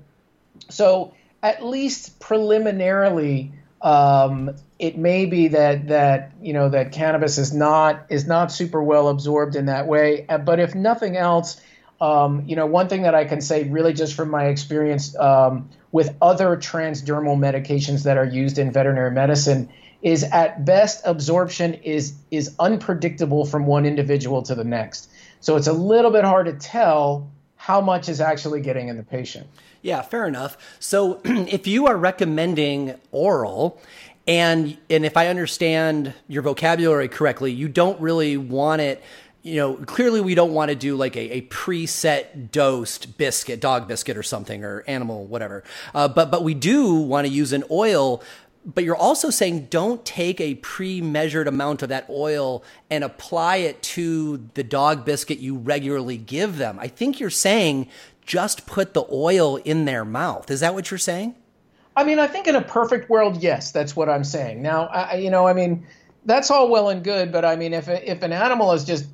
so at least preliminarily, um, it may be that that you know that cannabis is not is not super well absorbed in that way. Uh, but if nothing else, um, you know, one thing that I can say, really, just from my experience um, with other transdermal medications that are used in veterinary medicine, is at best absorption is is unpredictable from one individual to the next. So it's a little bit hard to tell how much is actually getting in the patient. Yeah, fair enough. So if you are recommending oral, and and if I understand your vocabulary correctly, you don't really want it you know, clearly we don't want to do like a, a preset dosed biscuit, dog biscuit or something, or animal, whatever. Uh, but but we do want to use an oil. But you're also saying don't take a pre-measured amount of that oil and apply it to the dog biscuit you regularly give them. I think you're saying just put the oil in their mouth. Is that what you're saying? I mean, I think in a perfect world, yes, that's what I'm saying. Now, I, you know, I mean, that's all well and good, but I mean, if if an animal is just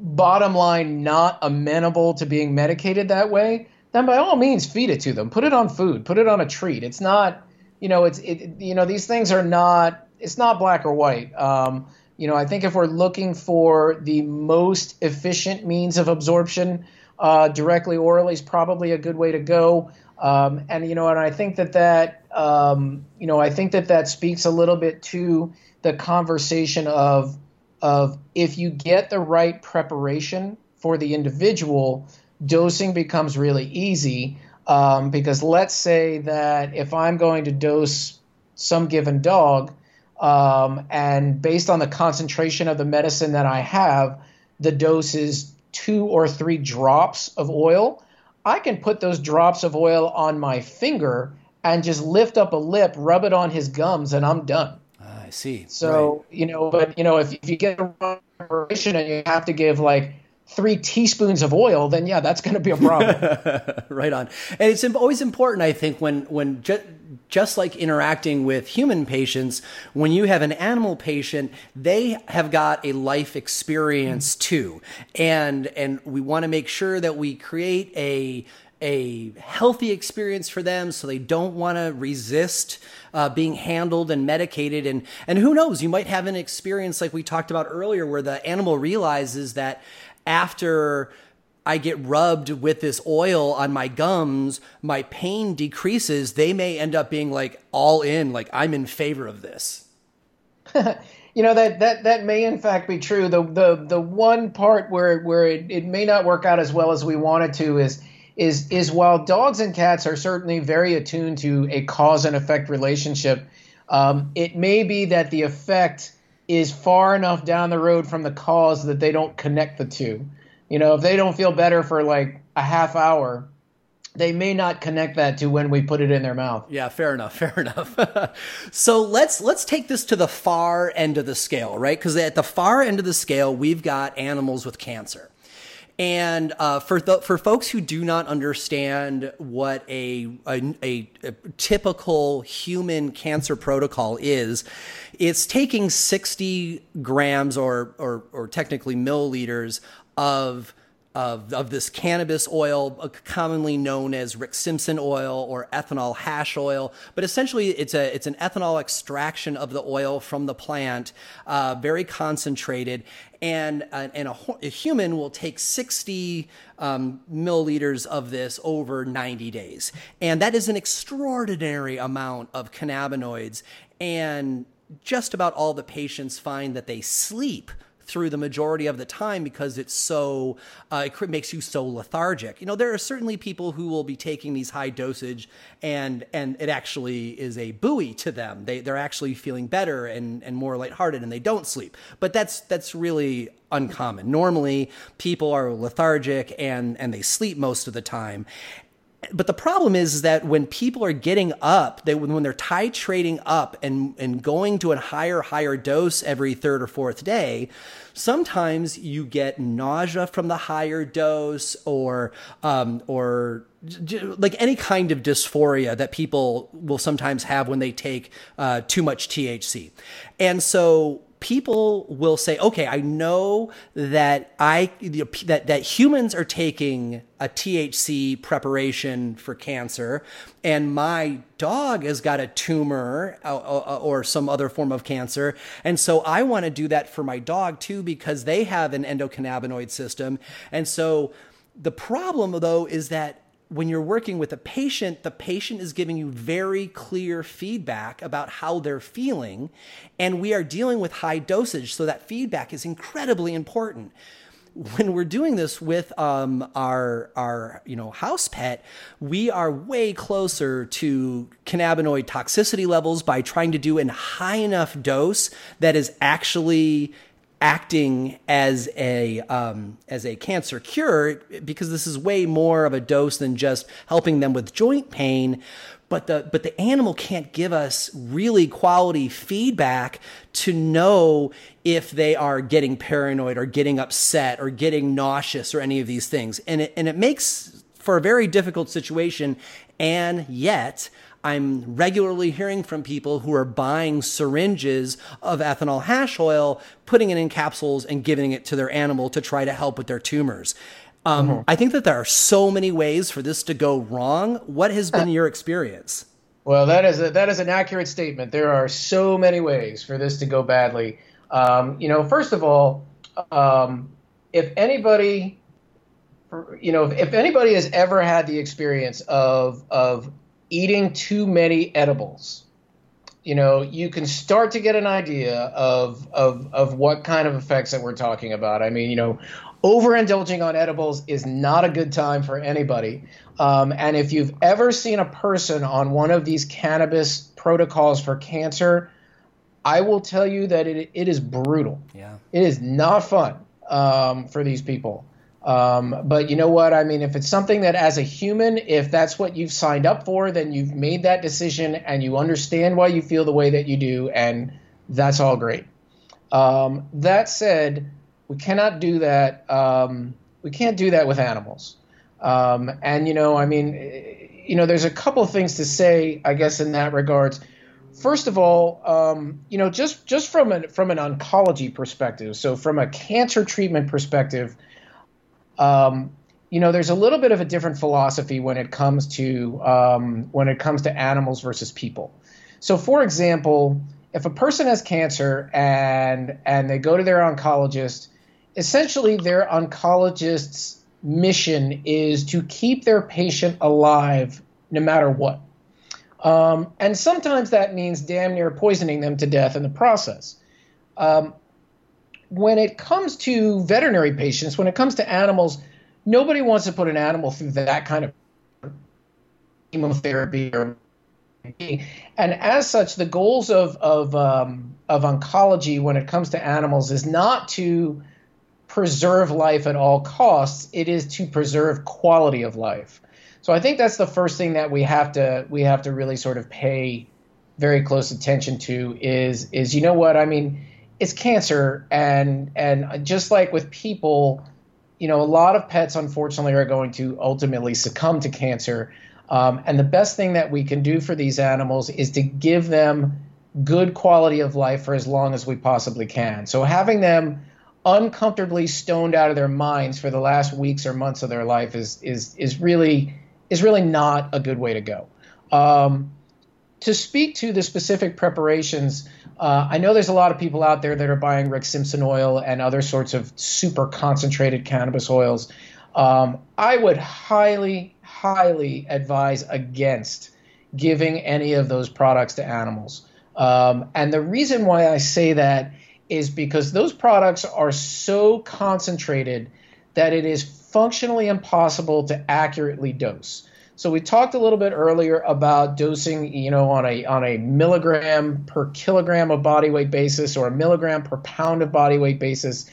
bottom line not amenable to being medicated that way, then by all means feed it to them. Put it on food. Put it on a treat. It's not, you know, it's it. You know, these things are not. It's not black or white. Um, you know, I think if we're looking for the most efficient means of absorption, uh, directly orally is probably a good way to go. Um, and you know, and I think that that um, you know, I think that that speaks a little bit to the conversation of of if you get the right preparation for the individual, dosing becomes really easy. Um, because let's say that if I'm going to dose some given dog, um, and based on the concentration of the medicine that I have, the dose is two or three drops of oil. I can put those drops of oil on my finger and just lift up a lip, rub it on his gums, and I'm done. Ah, I see. So right. you know, but you know, if, if you get a wrong preparation and you have to give like three teaspoons of oil, then yeah, that's going to be a problem. right on. And it's always important, I think, when when just, just like interacting with human patients, when you have an animal patient, they have got a life experience too, and and we want to make sure that we create a a healthy experience for them so they don't want to resist uh, being handled and medicated and and who knows you might have an experience like we talked about earlier where the animal realizes that after I get rubbed with this oil on my gums, my pain decreases, they may end up being like all in, like I'm in favor of this. you know that that that may in fact be true. The the the one part where where it, it may not work out as well as we wanted to is is is while dogs and cats are certainly very attuned to a cause and effect relationship, um, it may be that the effect is far enough down the road from the cause that they don't connect the two. You know, if they don't feel better for like a half hour, they may not connect that to when we put it in their mouth. Yeah, fair enough, fair enough. so let's let's take this to the far end of the scale, right? Because at the far end of the scale, we've got animals with cancer. And uh, for th- for folks who do not understand what a, a, a, a typical human cancer protocol is, it's taking 60 grams or, or, or technically milliliters of of, of this cannabis oil, uh, commonly known as Rick Simpson oil or ethanol hash oil. But essentially, it's a it's an ethanol extraction of the oil from the plant, uh, very concentrated. And, uh, and a, a, human will take 60 um, milliliters of this over 90 days. And that is an extraordinary amount of cannabinoids. And just about all the patients find that they sleep through the majority of the time because it's so uh, it makes you so lethargic. You know, there are certainly people who will be taking these high dosage and and it actually is a buoy to them. They they're actually feeling better and and more lighthearted and they don't sleep. But that's that's really uncommon. Normally, people are lethargic and and they sleep most of the time but the problem is, is that when people are getting up, they when they're titrating up and and going to a higher higher dose every third or fourth day, sometimes you get nausea from the higher dose or um, or like any kind of dysphoria that people will sometimes have when they take uh, too much THC, and so people will say, okay, I know that I that that humans are taking a THC preparation for cancer, and my dog has got a tumor uh, uh, or some other form of cancer, and so I want to do that for my dog too because they have an endocannabinoid system, and so the problem though is that when you're working with a patient, the patient is giving you very clear feedback about how they're feeling. And we are dealing with high dosage. So that feedback is incredibly important. When we're doing this with um, our our you know house pet, we are way closer to cannabinoid toxicity levels by trying to do a high enough dose that is actually acting as a um, as a cancer cure because this is way more of a dose than just helping them with joint pain. But the but the animal can't give us really quality feedback to know if they are getting paranoid or getting upset or getting nauseous or any of these things. And it, and it makes for a very difficult situation. And yet I'm regularly hearing from people who are buying syringes of ethanol hash oil, putting it in capsules, and giving it to their animal to try to help with their tumors. Um, mm-hmm. I think that there are so many ways for this to go wrong. What has been your experience? Well, that is a, that is an accurate statement. There are so many ways for this to go badly. Um, you know, first of all, um, if anybody, you know, if, if anybody has ever had the experience of of eating too many edibles, you know, you can start to get an idea of, of, of what kind of effects that we're talking about. I mean, you know, overindulging on edibles is not a good time for anybody. Um, and if you've ever seen a person on one of these cannabis protocols for cancer, I will tell you that it, it is brutal. Yeah. It is not fun um, for these people. Um, but you know what? I mean, if it's something that as a human, if that's what you've signed up for, then you've made that decision and you understand why you feel the way that you do, and that's all great. Um, that said, we cannot do that. Um, we can't do that with animals. Um, and you know, I mean, you know, there's a couple of things to say, I guess, in that regards. First of all, um, you know, just just from an from an oncology perspective, so from a cancer treatment perspective um, you know, there's a little bit of a different philosophy when it comes to um, when it comes to animals versus people. So, for example, if a person has cancer and and they go to their oncologist, essentially their oncologist's mission is to keep their patient alive no matter what. Um, and sometimes that means damn near poisoning them to death in the process. Um, when it comes to veterinary patients, when it comes to animals, nobody wants to put an animal through that kind of chemotherapy or and as such, the goals of of um, of oncology when it comes to animals is not to preserve life at all costs. It is to preserve quality of life. So I think that's the first thing that we have to we have to really sort of pay very close attention to is is you know what I mean it's cancer and and just like with people you know a lot of pets unfortunately are going to ultimately succumb to cancer. Um, and the best thing that we can do for these animals is to give them good quality of life for as long as we possibly can. So having them uncomfortably stoned out of their minds for the last weeks or months of their life is is is really is really not a good way to go. Um, to speak to the specific preparations, uh, I know there's a lot of people out there that are buying Rick Simpson oil and other sorts of super concentrated cannabis oils. Um, I would highly, highly advise against giving any of those products to animals. Um, and the reason why I say that is because those products are so concentrated that it is functionally impossible to accurately dose. So we talked a little bit earlier about dosing, you know, on a on a milligram per kilogram of body weight basis or a milligram per pound of body weight basis.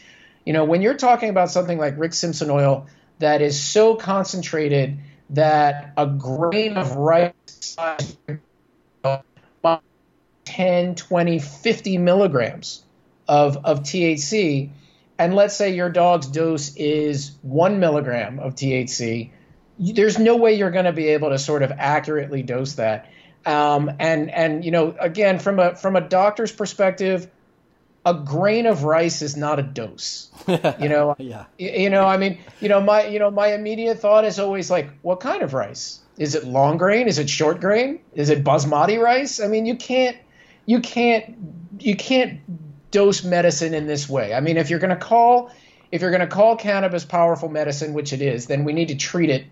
You know, when you're talking about something like Rick Simpson oil that is so concentrated that a grain of rice 10, 20, 50 milligrams of, of THC, and let's say your dog's dose is one milligram of THC, there's no way you're going to be able to sort of accurately dose that. Um, and and you know, again, from a from a doctor's perspective, a grain of rice is not a dose. You know, yeah. You know, I mean, you know, my you know, my immediate thought is always like, what kind of rice? Is it long grain? Is it short grain? Is it basmati rice? I mean, you can't you can't you can't dose medicine in this way. I mean, if you're going to call if you're going to call cannabis powerful medicine, which it is, then we need to treat it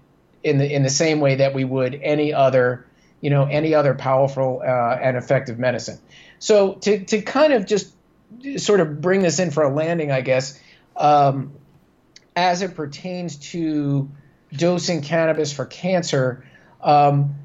in the in the same way that we would any other you know any other powerful uh, and effective medicine. So to to kind of just sort of bring this in for a landing, I guess, um, as it pertains to dosing cannabis for cancer. Um,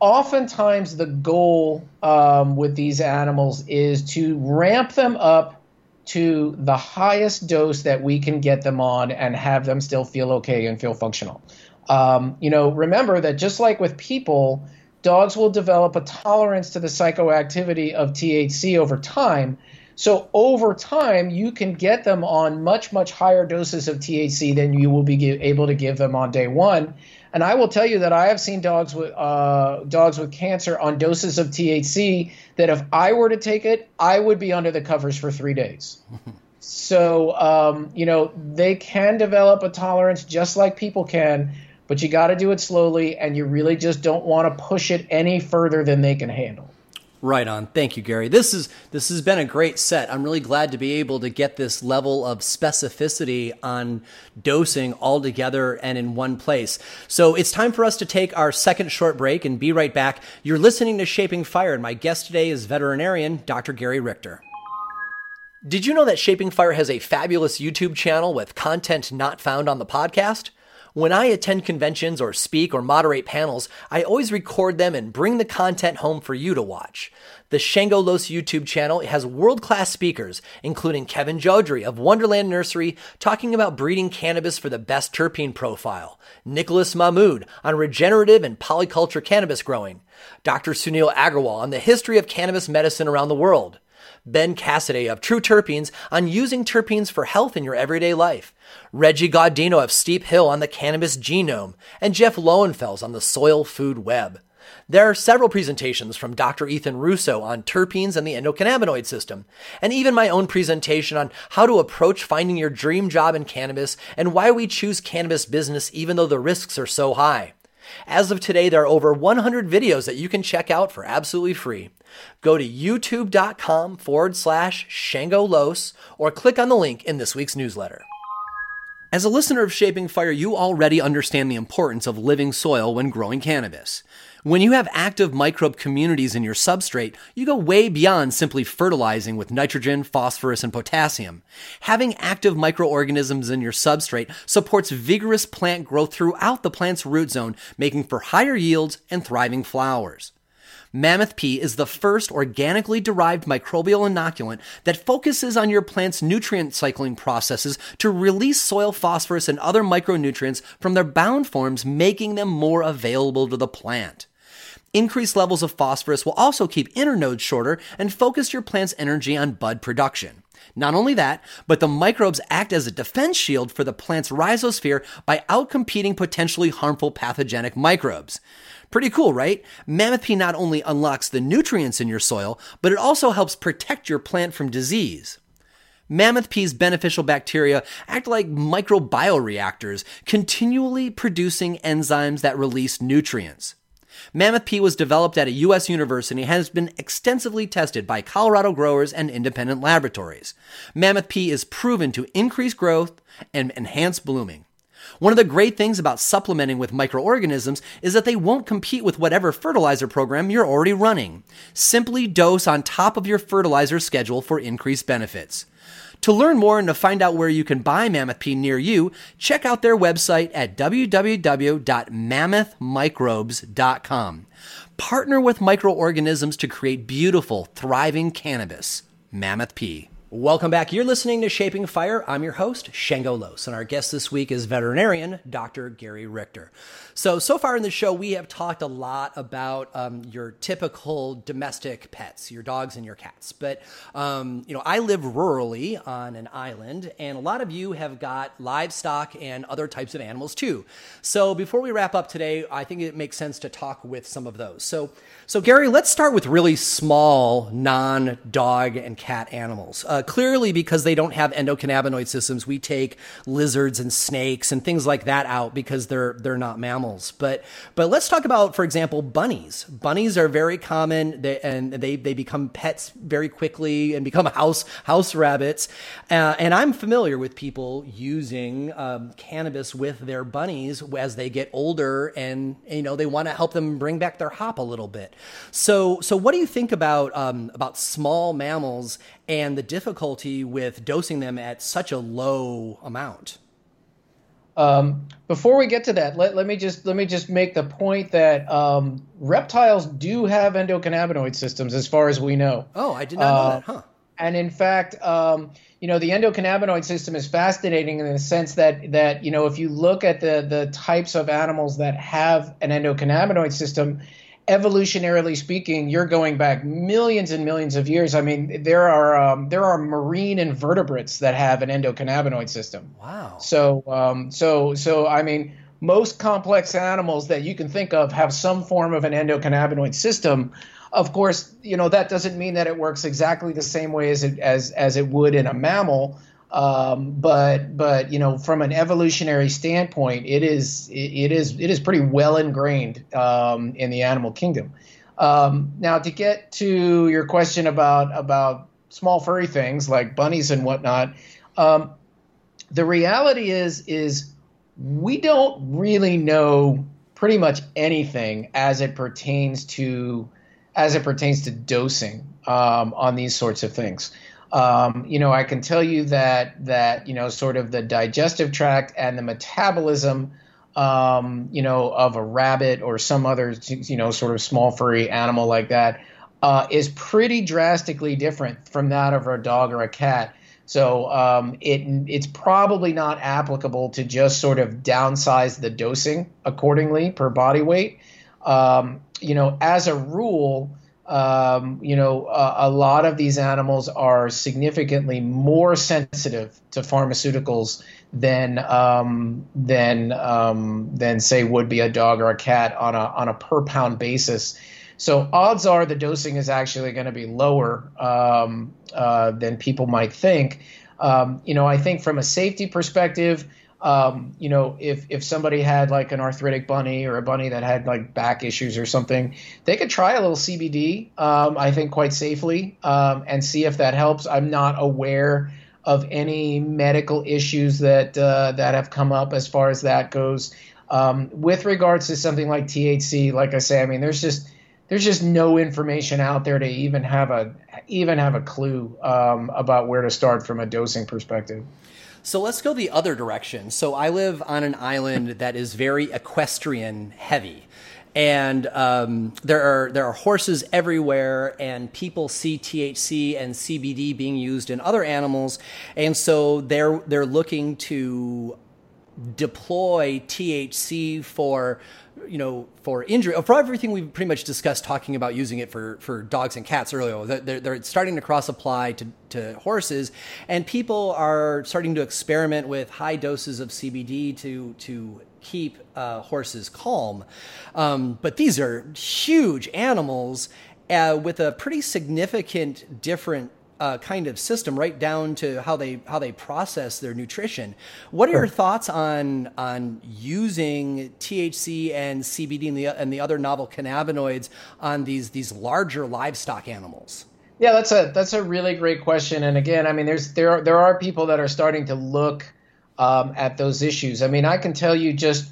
oftentimes, the goal um, with these animals is to ramp them up to the highest dose that we can get them on and have them still feel okay and feel functional. Um, you know, remember that just like with people, dogs will develop a tolerance to the psychoactivity of THC over time. So over time, you can get them on much, much higher doses of THC than you will be able to give them on day one. And I will tell you that I have seen dogs with uh, dogs with cancer on doses of THC that if I were to take it, I would be under the covers for three days. so um, you know they can develop a tolerance just like people can, but you got to do it slowly, and you really just don't want to push it any further than they can handle. Right on. Thank you, Gary. This is this has been a great set. I'm really glad to be able to get this level of specificity on dosing all together and in one place. So it's time for us to take our second short break and be right back. You're listening to Shaping Fire, and my guest today is veterinarian Dr. Gary Richter. Did you know that Shaping Fire has a fabulous YouTube channel with content not found on the podcast? When I attend conventions or speak or moderate panels, I always record them and bring the content home for you to watch. The Shango Los YouTube channel has world class speakers, including Kevin Jodrey of Wonderland Nursery, talking about breeding cannabis for the best terpene profile, Nicholas Mahmood on regenerative and polyculture cannabis growing, Dr. Sunil Aggarwal on the history of cannabis medicine around the world. Ben Cassidy of True Terpenes on using terpenes for health in your everyday life, Reggie Gaudino of Steep Hill on the cannabis genome, and Jeff Lowenfels on the soil food web. There are several presentations from Dr. Ethan Russo on terpenes and the endocannabinoid system, and even my own presentation on how to approach finding your dream job in cannabis and why we choose cannabis business even though the risks are so high. As of today, there are over 100 videos that you can check out for absolutely free. Go to youtube.com forward slash Shango or click on the link in this week's newsletter. As a listener of Shaping Fire, you already understand the importance of living soil when growing cannabis. When you have active microbe communities in your substrate, you go way beyond simply fertilizing with nitrogen, phosphorus, and potassium. Having active microorganisms in your substrate supports vigorous plant growth throughout the plant's root zone, making for higher yields and thriving flowers. Mammoth P is the first organically derived microbial inoculant that focuses on your plant's nutrient cycling processes to release soil phosphorus and other micronutrients from their bound forms, making them more available to the plant. Increased levels of phosphorus will also keep internodes shorter and focus your plant's energy on bud production. Not only that, but the microbes act as a defense shield for the plant's rhizosphere by outcompeting potentially harmful pathogenic microbes. Pretty cool, right? Mammoth P not only unlocks the nutrients in your soil, but it also helps protect your plant from disease. Mammoth P's beneficial bacteria act like microbioreactors, continually producing enzymes that release nutrients. Mammoth P was developed at a U.S. university and has been extensively tested by Colorado growers and independent laboratories. Mammoth P is proven to increase growth and enhance blooming. One of the great things about supplementing with microorganisms is that they won't compete with whatever fertilizer program you're already running. Simply dose on top of your fertilizer schedule for increased benefits. To learn more and to find out where you can buy Mammoth P near you, check out their website at www.mammothmicrobes.com. Partner with microorganisms to create beautiful, thriving cannabis. Mammoth P. Welcome back. You're listening to Shaping Fire. I'm your host, Shango Los, and our guest this week is veterinarian Dr. Gary Richter. So, so far in the show, we have talked a lot about um, your typical domestic pets, your dogs and your cats. But, um, you know, I live rurally on an island, and a lot of you have got livestock and other types of animals too. So, before we wrap up today, I think it makes sense to talk with some of those. So, so Gary, let's start with really small non dog and cat animals. Uh, clearly, because they don't have endocannabinoid systems, we take lizards and snakes and things like that out because they're they're not mammals mammals. But but let's talk about, for example, bunnies. Bunnies are very common, they, and they they become pets very quickly and become house house rabbits. Uh, and I'm familiar with people using um, cannabis with their bunnies as they get older, and you know they want to help them bring back their hop a little bit. So so what do you think about um, about small mammals and the difficulty with dosing them at such a low amount? Um, before we get to that, let, let me just let me just make the point that um, reptiles do have endocannabinoid systems, as far as we know. Oh, I did not know uh, that, huh? and in fact, um, you know, the endocannabinoid system is fascinating in the sense that that you know, if you look at the the types of animals that have an endocannabinoid system, evolutionarily speaking, you're going back millions and millions of years. I mean, there are um, there are marine invertebrates that have an endocannabinoid system. Wow. So um, so so I mean, most complex animals that you can think of have some form of an endocannabinoid system. Of course, you know that doesn't mean that it works exactly the same way as it as as it would in a mammal. Um, but but you know from an evolutionary standpoint, it is it, it is it is pretty well ingrained um, in the animal kingdom. Um, now to get to your question about about small furry things like bunnies and whatnot, um, the reality is is we don't really know pretty much anything as it pertains to as it pertains to dosing um, on these sorts of things. Um, you know, I can tell you that that you know, sort of the digestive tract and the metabolism, um, you know, of a rabbit or some other you know sort of small furry animal like that uh, is pretty drastically different from that of a dog or a cat. So um, it it's probably not applicable to just sort of downsize the dosing accordingly per body weight. Um, you know, as a rule, um, you know, a lot of these animals are significantly more sensitive to pharmaceuticals than um, than um, than say would be a dog or a cat on a on a per pound basis. So odds are the dosing is actually going to be lower um, uh, than people might think. Um, you know, I think from a safety perspective um, you know, if if somebody had like an arthritic bunny or a bunny that had like back issues or something, they could try a little CBD. Um, I think quite safely um, and see if that helps. I'm not aware of any medical issues that uh, that have come up as far as that goes. Um, with regards to something like THC, like I say, I mean, there's just there's just no information out there to even have a even have a clue um, about where to start from a dosing perspective. So let's go the other direction. So I live on an island that is very equestrian heavy. And um, there are there are horses everywhere, and people see THC and CBD being used in other animals, and so they're they're looking to deploy THC for you know, for injury, for everything we've pretty much discussed, talking about using it for, for dogs and cats earlier, they're, they're starting to cross apply to, to horses, and people are starting to experiment with high doses of CBD to to keep uh, horses calm. Um, but these are huge animals uh, with a pretty significant different uh, kind of system, right down to how they how they process their nutrition. What are your thoughts on on using THC and CBD and the and the other novel cannabinoids on these these larger livestock animals? Yeah, that's a that's a really great question. And again, I mean, there's there are there are people that are starting to look um, at those issues. I mean, I can tell you just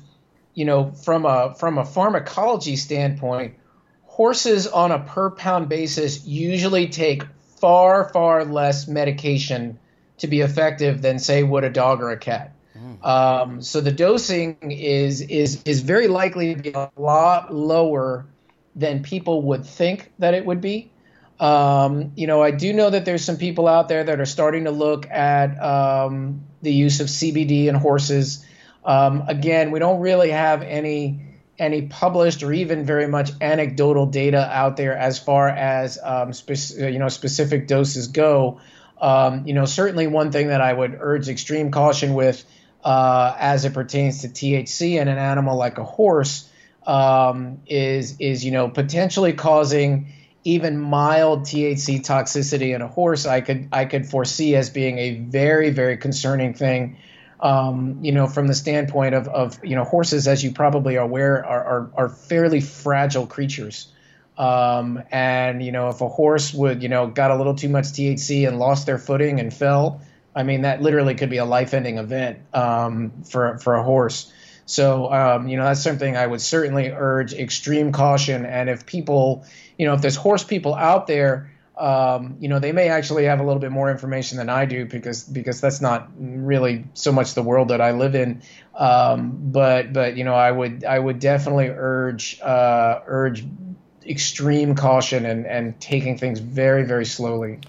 you know from a from a pharmacology standpoint, horses on a per pound basis usually take far, far less medication to be effective than, say, would a dog or a cat. Mm. Um, so the dosing is is is very likely to be a lot lower than people would think that it would be. Um, you know, I do know that there's some people out there that are starting to look at um, the use of CBD in horses. Um, again, we don't really have any any published or even very much anecdotal data out there as far as um, spe- you know specific doses go. Um, you know, certainly one thing that I would urge extreme caution with uh, as it pertains to THC in an animal like a horse um, is is you know potentially causing even mild THC toxicity in a horse. I could I could foresee as being a very very concerning thing um, you know, from the standpoint of, of, you know, horses, as you probably are aware, are, are, are fairly fragile creatures. Um, and, you know, if a horse would, you know, got a little too much THC and lost their footing and fell, I mean, that literally could be a life ending event um, for, for a horse. So, um, you know, that's something I would certainly urge extreme caution. And if people, you know, if there's horse people out there um, you know, they may actually have a little bit more information than I do because because that's not really so much the world that I live in. Um, but but you know, I would I would definitely urge uh, urge extreme caution and and taking things very very slowly.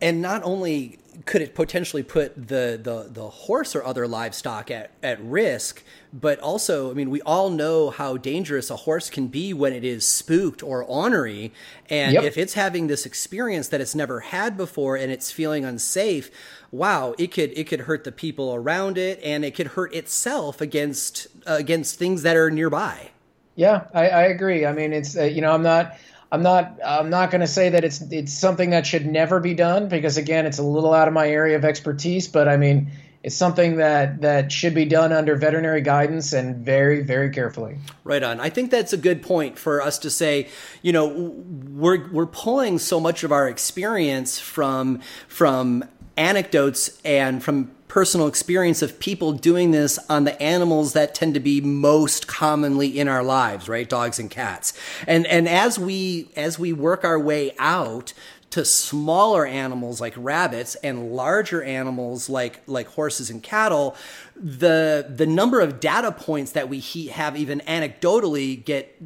and not only could it potentially put the, the, the horse or other livestock at, at risk, but also, I mean, we all know how dangerous a horse can be when it is spooked or ornery. And yep. if it's having this experience that it's never had before and it's feeling unsafe, wow, it could it could hurt the people around it and it could hurt itself against uh, against things that are nearby. Yeah, I, I agree. I mean, it's uh, you know, I'm not I'm not I'm not going to say that it's it's something that should never be done because again it's a little out of my area of expertise but I mean it's something that that should be done under veterinary guidance and very very carefully. Right on. I think that's a good point for us to say, you know, we're we're pulling so much of our experience from from anecdotes and from personal experience of people doing this on the animals that tend to be most commonly in our lives, right? Dogs and cats. And and as we as we work our way out to smaller animals like rabbits and larger animals like like horses and cattle, the the number of data points that we have even anecdotally get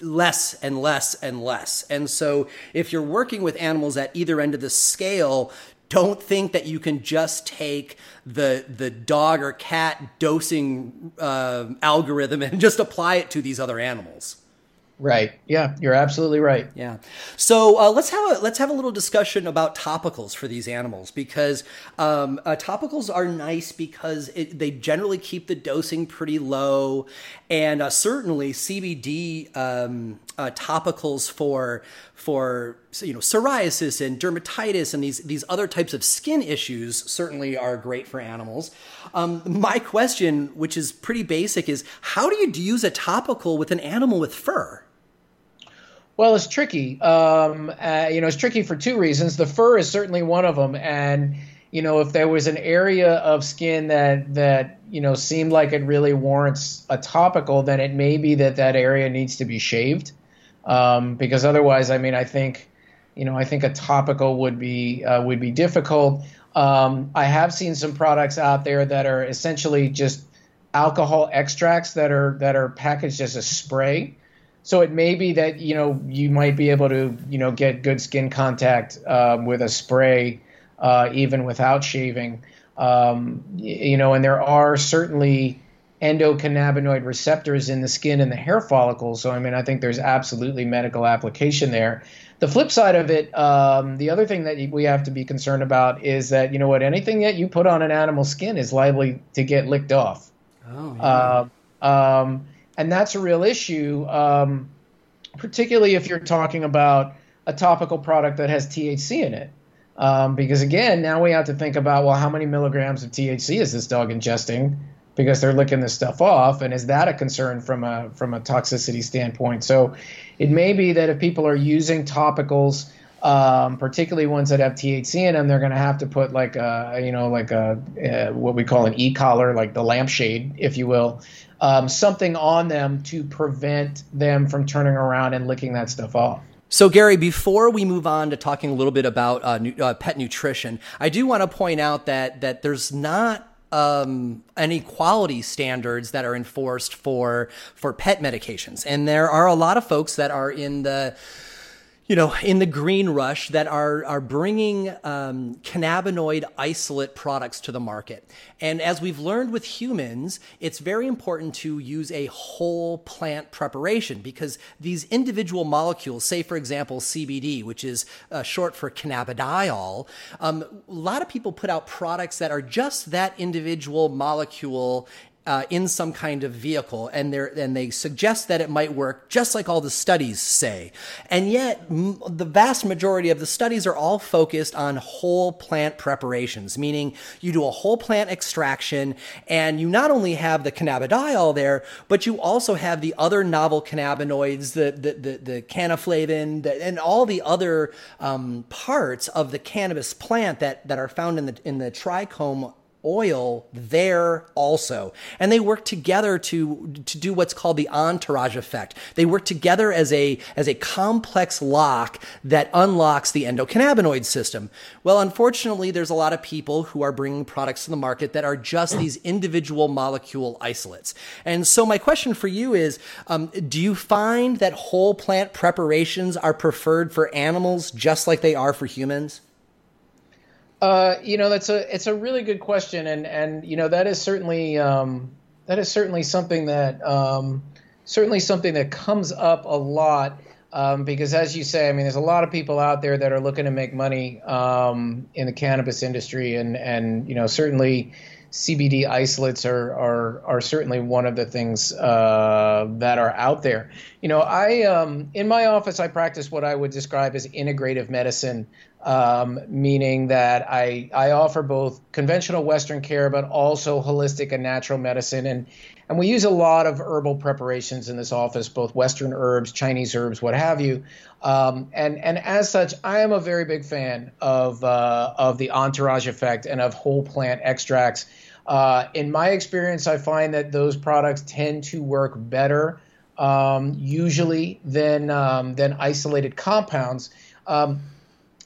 less and less and less. And so if you're working with animals at either end of the scale, don't think that you can just take the the dog or cat dosing uh, algorithm and just apply it to these other animals. Right. Yeah, you're absolutely right. Yeah. So uh, let's have a let's have a little discussion about topicals for these animals because um, uh, topicals are nice because it, they generally keep the dosing pretty low, and uh, certainly CBD um, uh, topicals for for you know psoriasis and dermatitis and these these other types of skin issues certainly are great for animals. Um, my question, which is pretty basic, is how do you use a topical with an animal with fur? Well, it's tricky. Um, uh, you know, it's tricky for two reasons. The fur is certainly one of them, and you know, if there was an area of skin that that you know seemed like it really warrants a topical, then it may be that that area needs to be shaved, um, because otherwise, I mean, I think, you know, I think a topical would be uh, would be difficult. Um, I have seen some products out there that are essentially just alcohol extracts that are that are packaged as a spray so it may be that you know you might be able to you know get good skin contact um, with a spray uh, even without shaving. Um, you know, and there are certainly endocannabinoid receptors in the skin and the hair follicles. So I mean, I think there's absolutely medical application there. The flip side of it, um, the other thing that we have to be concerned about is that you know what, anything that you put on an animal skin is liable to get licked off. Oh. Yeah. Uh, um, and that's a real issue, um, particularly if you're talking about a topical product that has THC in it. Um, because again, now we have to think about well, how many milligrams of THC is this dog ingesting? Because they're licking this stuff off, and is that a concern from a from a toxicity standpoint? So, it may be that if people are using topicals, um, particularly ones that have THC in them, they're going to have to put like a you know like a, a what we call an e-collar, like the lampshade, if you will, um, something on them to prevent them from turning around and licking that stuff off. So, Gary, before we move on to talking a little bit about uh, uh, pet nutrition, I do want to point out that that there's not um, any quality standards that are enforced for for pet medications, and there are a lot of folks that are in the you know, in the green rush that are are bringing um, cannabinoid isolate products to the market. And as we've learned with humans, it's very important to use a whole plant preparation because these individual molecules, say for example CBD, which is uh, short for cannabidiol, um, a lot of people put out products that are just that individual molecule uh, in some kind of vehicle, and they and they suggest that it might work, just like all the studies say. And yet, m- the vast majority of the studies are all focused on whole plant preparations, meaning you do a whole plant extraction, and you not only have the cannabidiol there, but you also have the other novel cannabinoids, the the the, the the, and all the other um, parts of the cannabis plant that that are found in the in the trichome oil there also. And they work together to, to do what's called the entourage effect. They work together as a, as a complex lock that unlocks the endocannabinoid system. Well, unfortunately, there's a lot of people who are bringing products to the market that are just these individual molecule isolates. And so my question for you is, um, do you find that whole plant preparations are preferred for animals just like they are for humans? Uh, you know, that's a it's a really good question, and and you know that is certainly um, that is certainly something that um, certainly something that comes up a lot. Um, because as you say, I mean, there's a lot of people out there that are looking to make money um, in the cannabis industry, and and you know certainly CBD isolates are are are certainly one of the things uh, that are out there. You know, I um, in my office I practice what I would describe as integrative medicine, um, meaning that I I offer both conventional Western care but also holistic and natural medicine, and and we use a lot of herbal preparations in this office, both Western herbs, Chinese herbs, what have you. Um, and and as such, I am a very big fan of uh, of the entourage effect and of whole plant extracts. Uh, in my experience, I find that those products tend to work better um, usually than um, than isolated compounds. Um,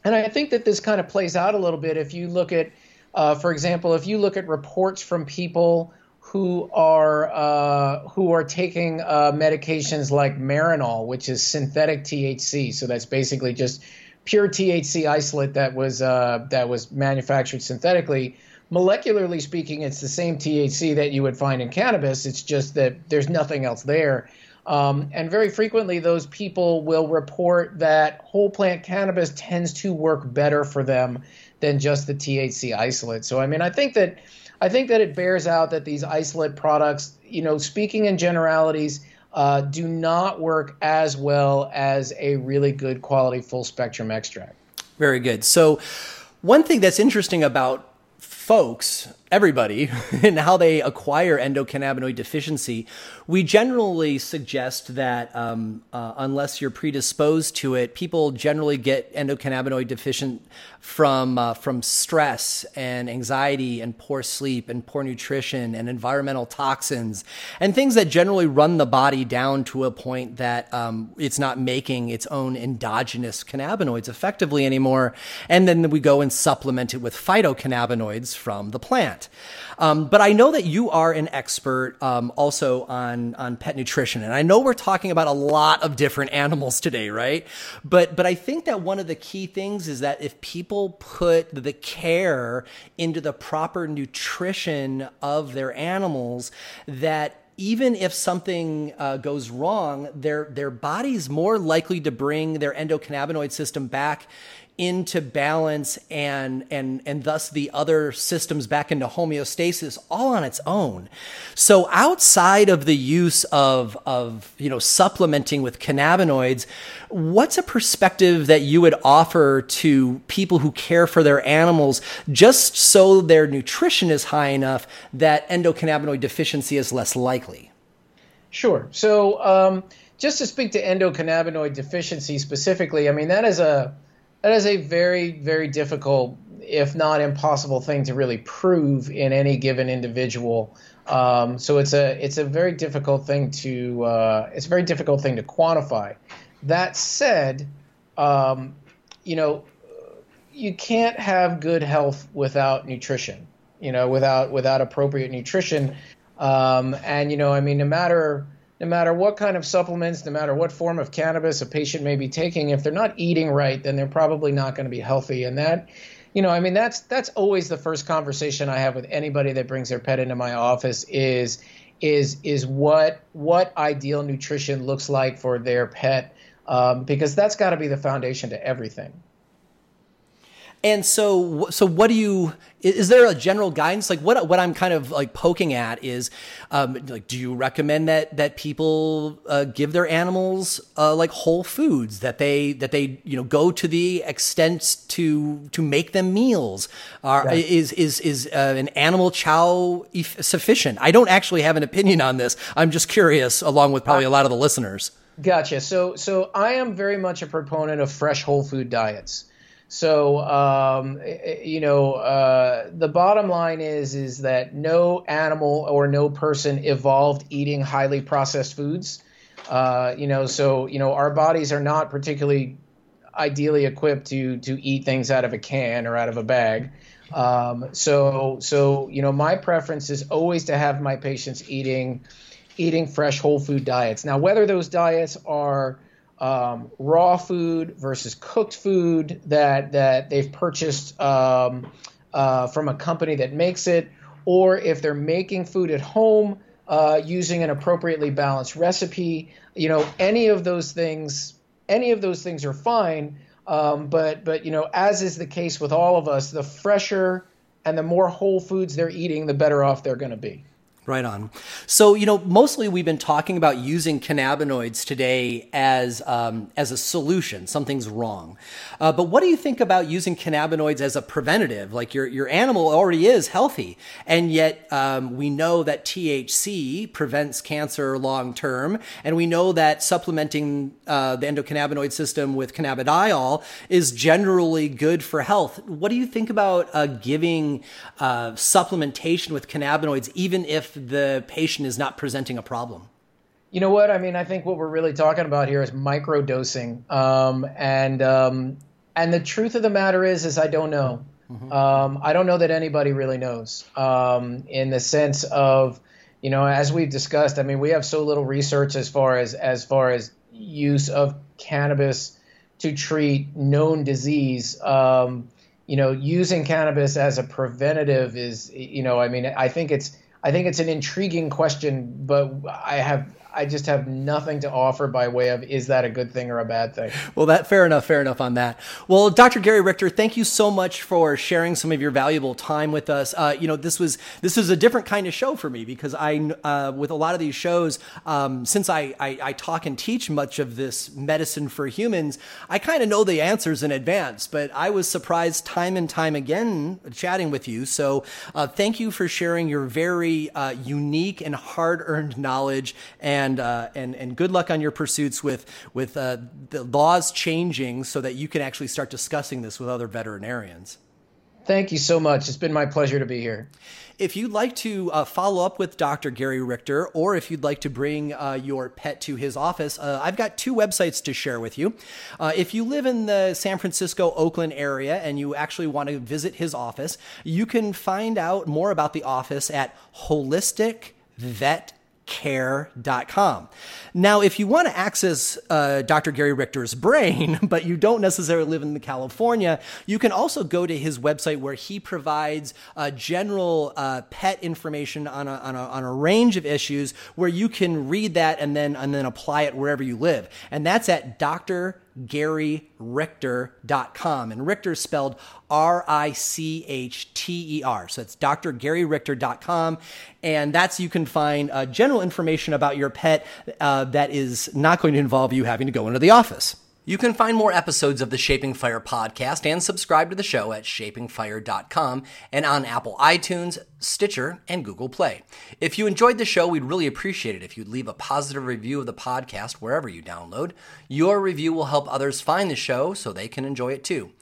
and I think that this kind of plays out a little bit if you look at, uh, for example, if you look at reports from people who are uh, who are taking uh, medications like Marinol, which is synthetic THC. So that's basically just pure THC isolate that was uh, that was manufactured synthetically molecularly speaking, it's the same THC that you would find in cannabis. It's just that there's nothing else there. Um, and very frequently, those people will report that whole plant cannabis tends to work better for them than just the THC isolate. So, I mean, I think that I think that it bears out that these isolate products, you know, speaking in generalities, uh, do not work as well as a really good quality full spectrum extract. Very good. So, one thing that's interesting about folks, everybody, and how they acquire endocannabinoid deficiency, we generally suggest that um, uh, unless you're predisposed to it, people generally get endocannabinoid deficient from uh, from stress and anxiety and poor sleep and poor nutrition and environmental toxins and things that generally run the body down to a point that um, it's not making its own endogenous cannabinoids effectively anymore. And then we go and supplement it with phytocannabinoids from the plant. Um, but I know that you are an expert um, also on on pet nutrition, and I know we're talking about a lot of different animals today, right? But but I think that one of the key things is that if people put the care into the proper nutrition of their animals, that even if something uh, goes wrong, their their body's more likely to bring their endocannabinoid system back into balance and and and thus the other systems back into homeostasis all on its own. So outside of the use of of you know supplementing with cannabinoids, what's a perspective that you would offer to people who care for their animals just so their nutrition is high enough that endocannabinoid deficiency is less likely? Sure. So um, just to speak to endocannabinoid deficiency specifically, I mean that is a that is a very, very difficult, if not impossible, thing to really prove in any given individual. Um, so it's a it's a very difficult thing to uh, it's a very difficult thing to quantify. That said, um, you know, you can't have good health without nutrition. You know, without without appropriate nutrition, um, and you know, I mean, no matter no matter what kind of supplements, no matter what form of cannabis a patient may be taking, if they're not eating right, then they're probably not going to be healthy. And that, you know, I mean, that's that's always the first conversation I have with anybody that brings their pet into my office is is is what what ideal nutrition looks like for their pet, um, because that's got to be the foundation to everything. And so, so what do you? Is there a general guidance? Like what what I'm kind of like poking at is, um, like, do you recommend that that people uh, give their animals uh, like whole foods that they that they you know go to the extent to to make them meals? Are, yeah. Is is is uh, an animal chow sufficient? I don't actually have an opinion on this. I'm just curious, along with probably a lot of the listeners. Gotcha. So so I am very much a proponent of fresh whole food diets. So um, you know, uh, the bottom line is is that no animal or no person evolved eating highly processed foods. Uh, you know, so you know our bodies are not particularly ideally equipped to to eat things out of a can or out of a bag. Um, so so you know, my preference is always to have my patients eating eating fresh whole food diets. Now, whether those diets are um, raw food versus cooked food that that they've purchased um, uh, from a company that makes it, or if they're making food at home uh, using an appropriately balanced recipe. You know, any of those things, any of those things are fine. Um, but but you know, as is the case with all of us, the fresher and the more whole foods they're eating, the better off they're going to be. Right on. So, you know, mostly we've been talking about using cannabinoids today as um, as a solution. Something's wrong. Uh, but what do you think about using cannabinoids as a preventative? Like your your animal already is healthy, and yet um, we know that THC prevents cancer long term, and we know that supplementing uh, the endocannabinoid system with cannabidiol is generally good for health. What do you think about uh, giving uh, supplementation with cannabinoids, even if the patient is not presenting a problem? You know what? I mean, I think what we're really talking about here is microdosing, um, and um, and the truth of the matter is, is I don't know. Mm-hmm. Um, I don't know that anybody really knows, um, in the sense of, you know, as we've discussed. I mean, we have so little research as far as as far as use of cannabis to treat known disease. Um, you know, using cannabis as a preventative is, you know, I mean, I think it's I think it's an intriguing question, but I have I just have nothing to offer by way of is that a good thing or a bad thing? Well, that fair enough, fair enough on that. Well, Dr. Gary Richter, thank you so much for sharing some of your valuable time with us. Uh, you know, this was this was a different kind of show for me because I, uh, with a lot of these shows, um, since I, I, I talk and teach much of this medicine for humans, I kind of know the answers in advance. But I was surprised time and time again chatting with you. So, uh, thank you for sharing your very uh, unique and hard earned knowledge and and uh, and and good luck on your pursuits with with uh, the laws changing so that you can actually start discussing this with other veterinarians. Thank you so much. It's been my pleasure to be here. If you'd like to uh, follow up with Dr. Gary Richter, or if you'd like to bring uh, your pet to his office, uh, I've got two websites to share with you. Uh, if you live in the San Francisco, Oakland area, and you actually want to visit his office, you can find out more about the office at Holistic Vet care.com. Now, if you want to access uh, Dr. Gary Richter's brain, but you don't necessarily live in California, you can also go to his website where he provides uh, general uh, pet information on a, on, a, on a range of issues where you can read that and then, and then apply it wherever you live. And that's at Dr. GaryRichter.com. And Richter is spelled R I C H T E R. So it's drgaryrichter.com. And that's you can find uh, general information about your pet uh, that is not going to involve you having to go into the office. You can find more episodes of the Shaping Fire podcast and subscribe to the show at shapingfire.com and on Apple iTunes, Stitcher, and Google Play. If you enjoyed the show, we'd really appreciate it if you'd leave a positive review of the podcast wherever you download. Your review will help others find the show so they can enjoy it too.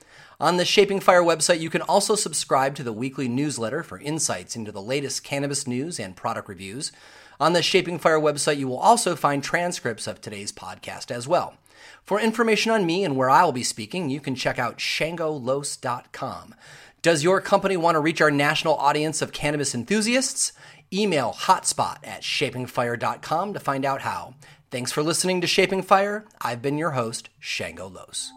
On the Shaping Fire website, you can also subscribe to the weekly newsletter for insights into the latest cannabis news and product reviews. On the Shaping Fire website, you will also find transcripts of today's podcast as well. For information on me and where I'll be speaking, you can check out shangolos.com. Does your company want to reach our national audience of cannabis enthusiasts? Email hotspot at shapingfire.com to find out how. Thanks for listening to Shaping Fire. I've been your host, Shango Los.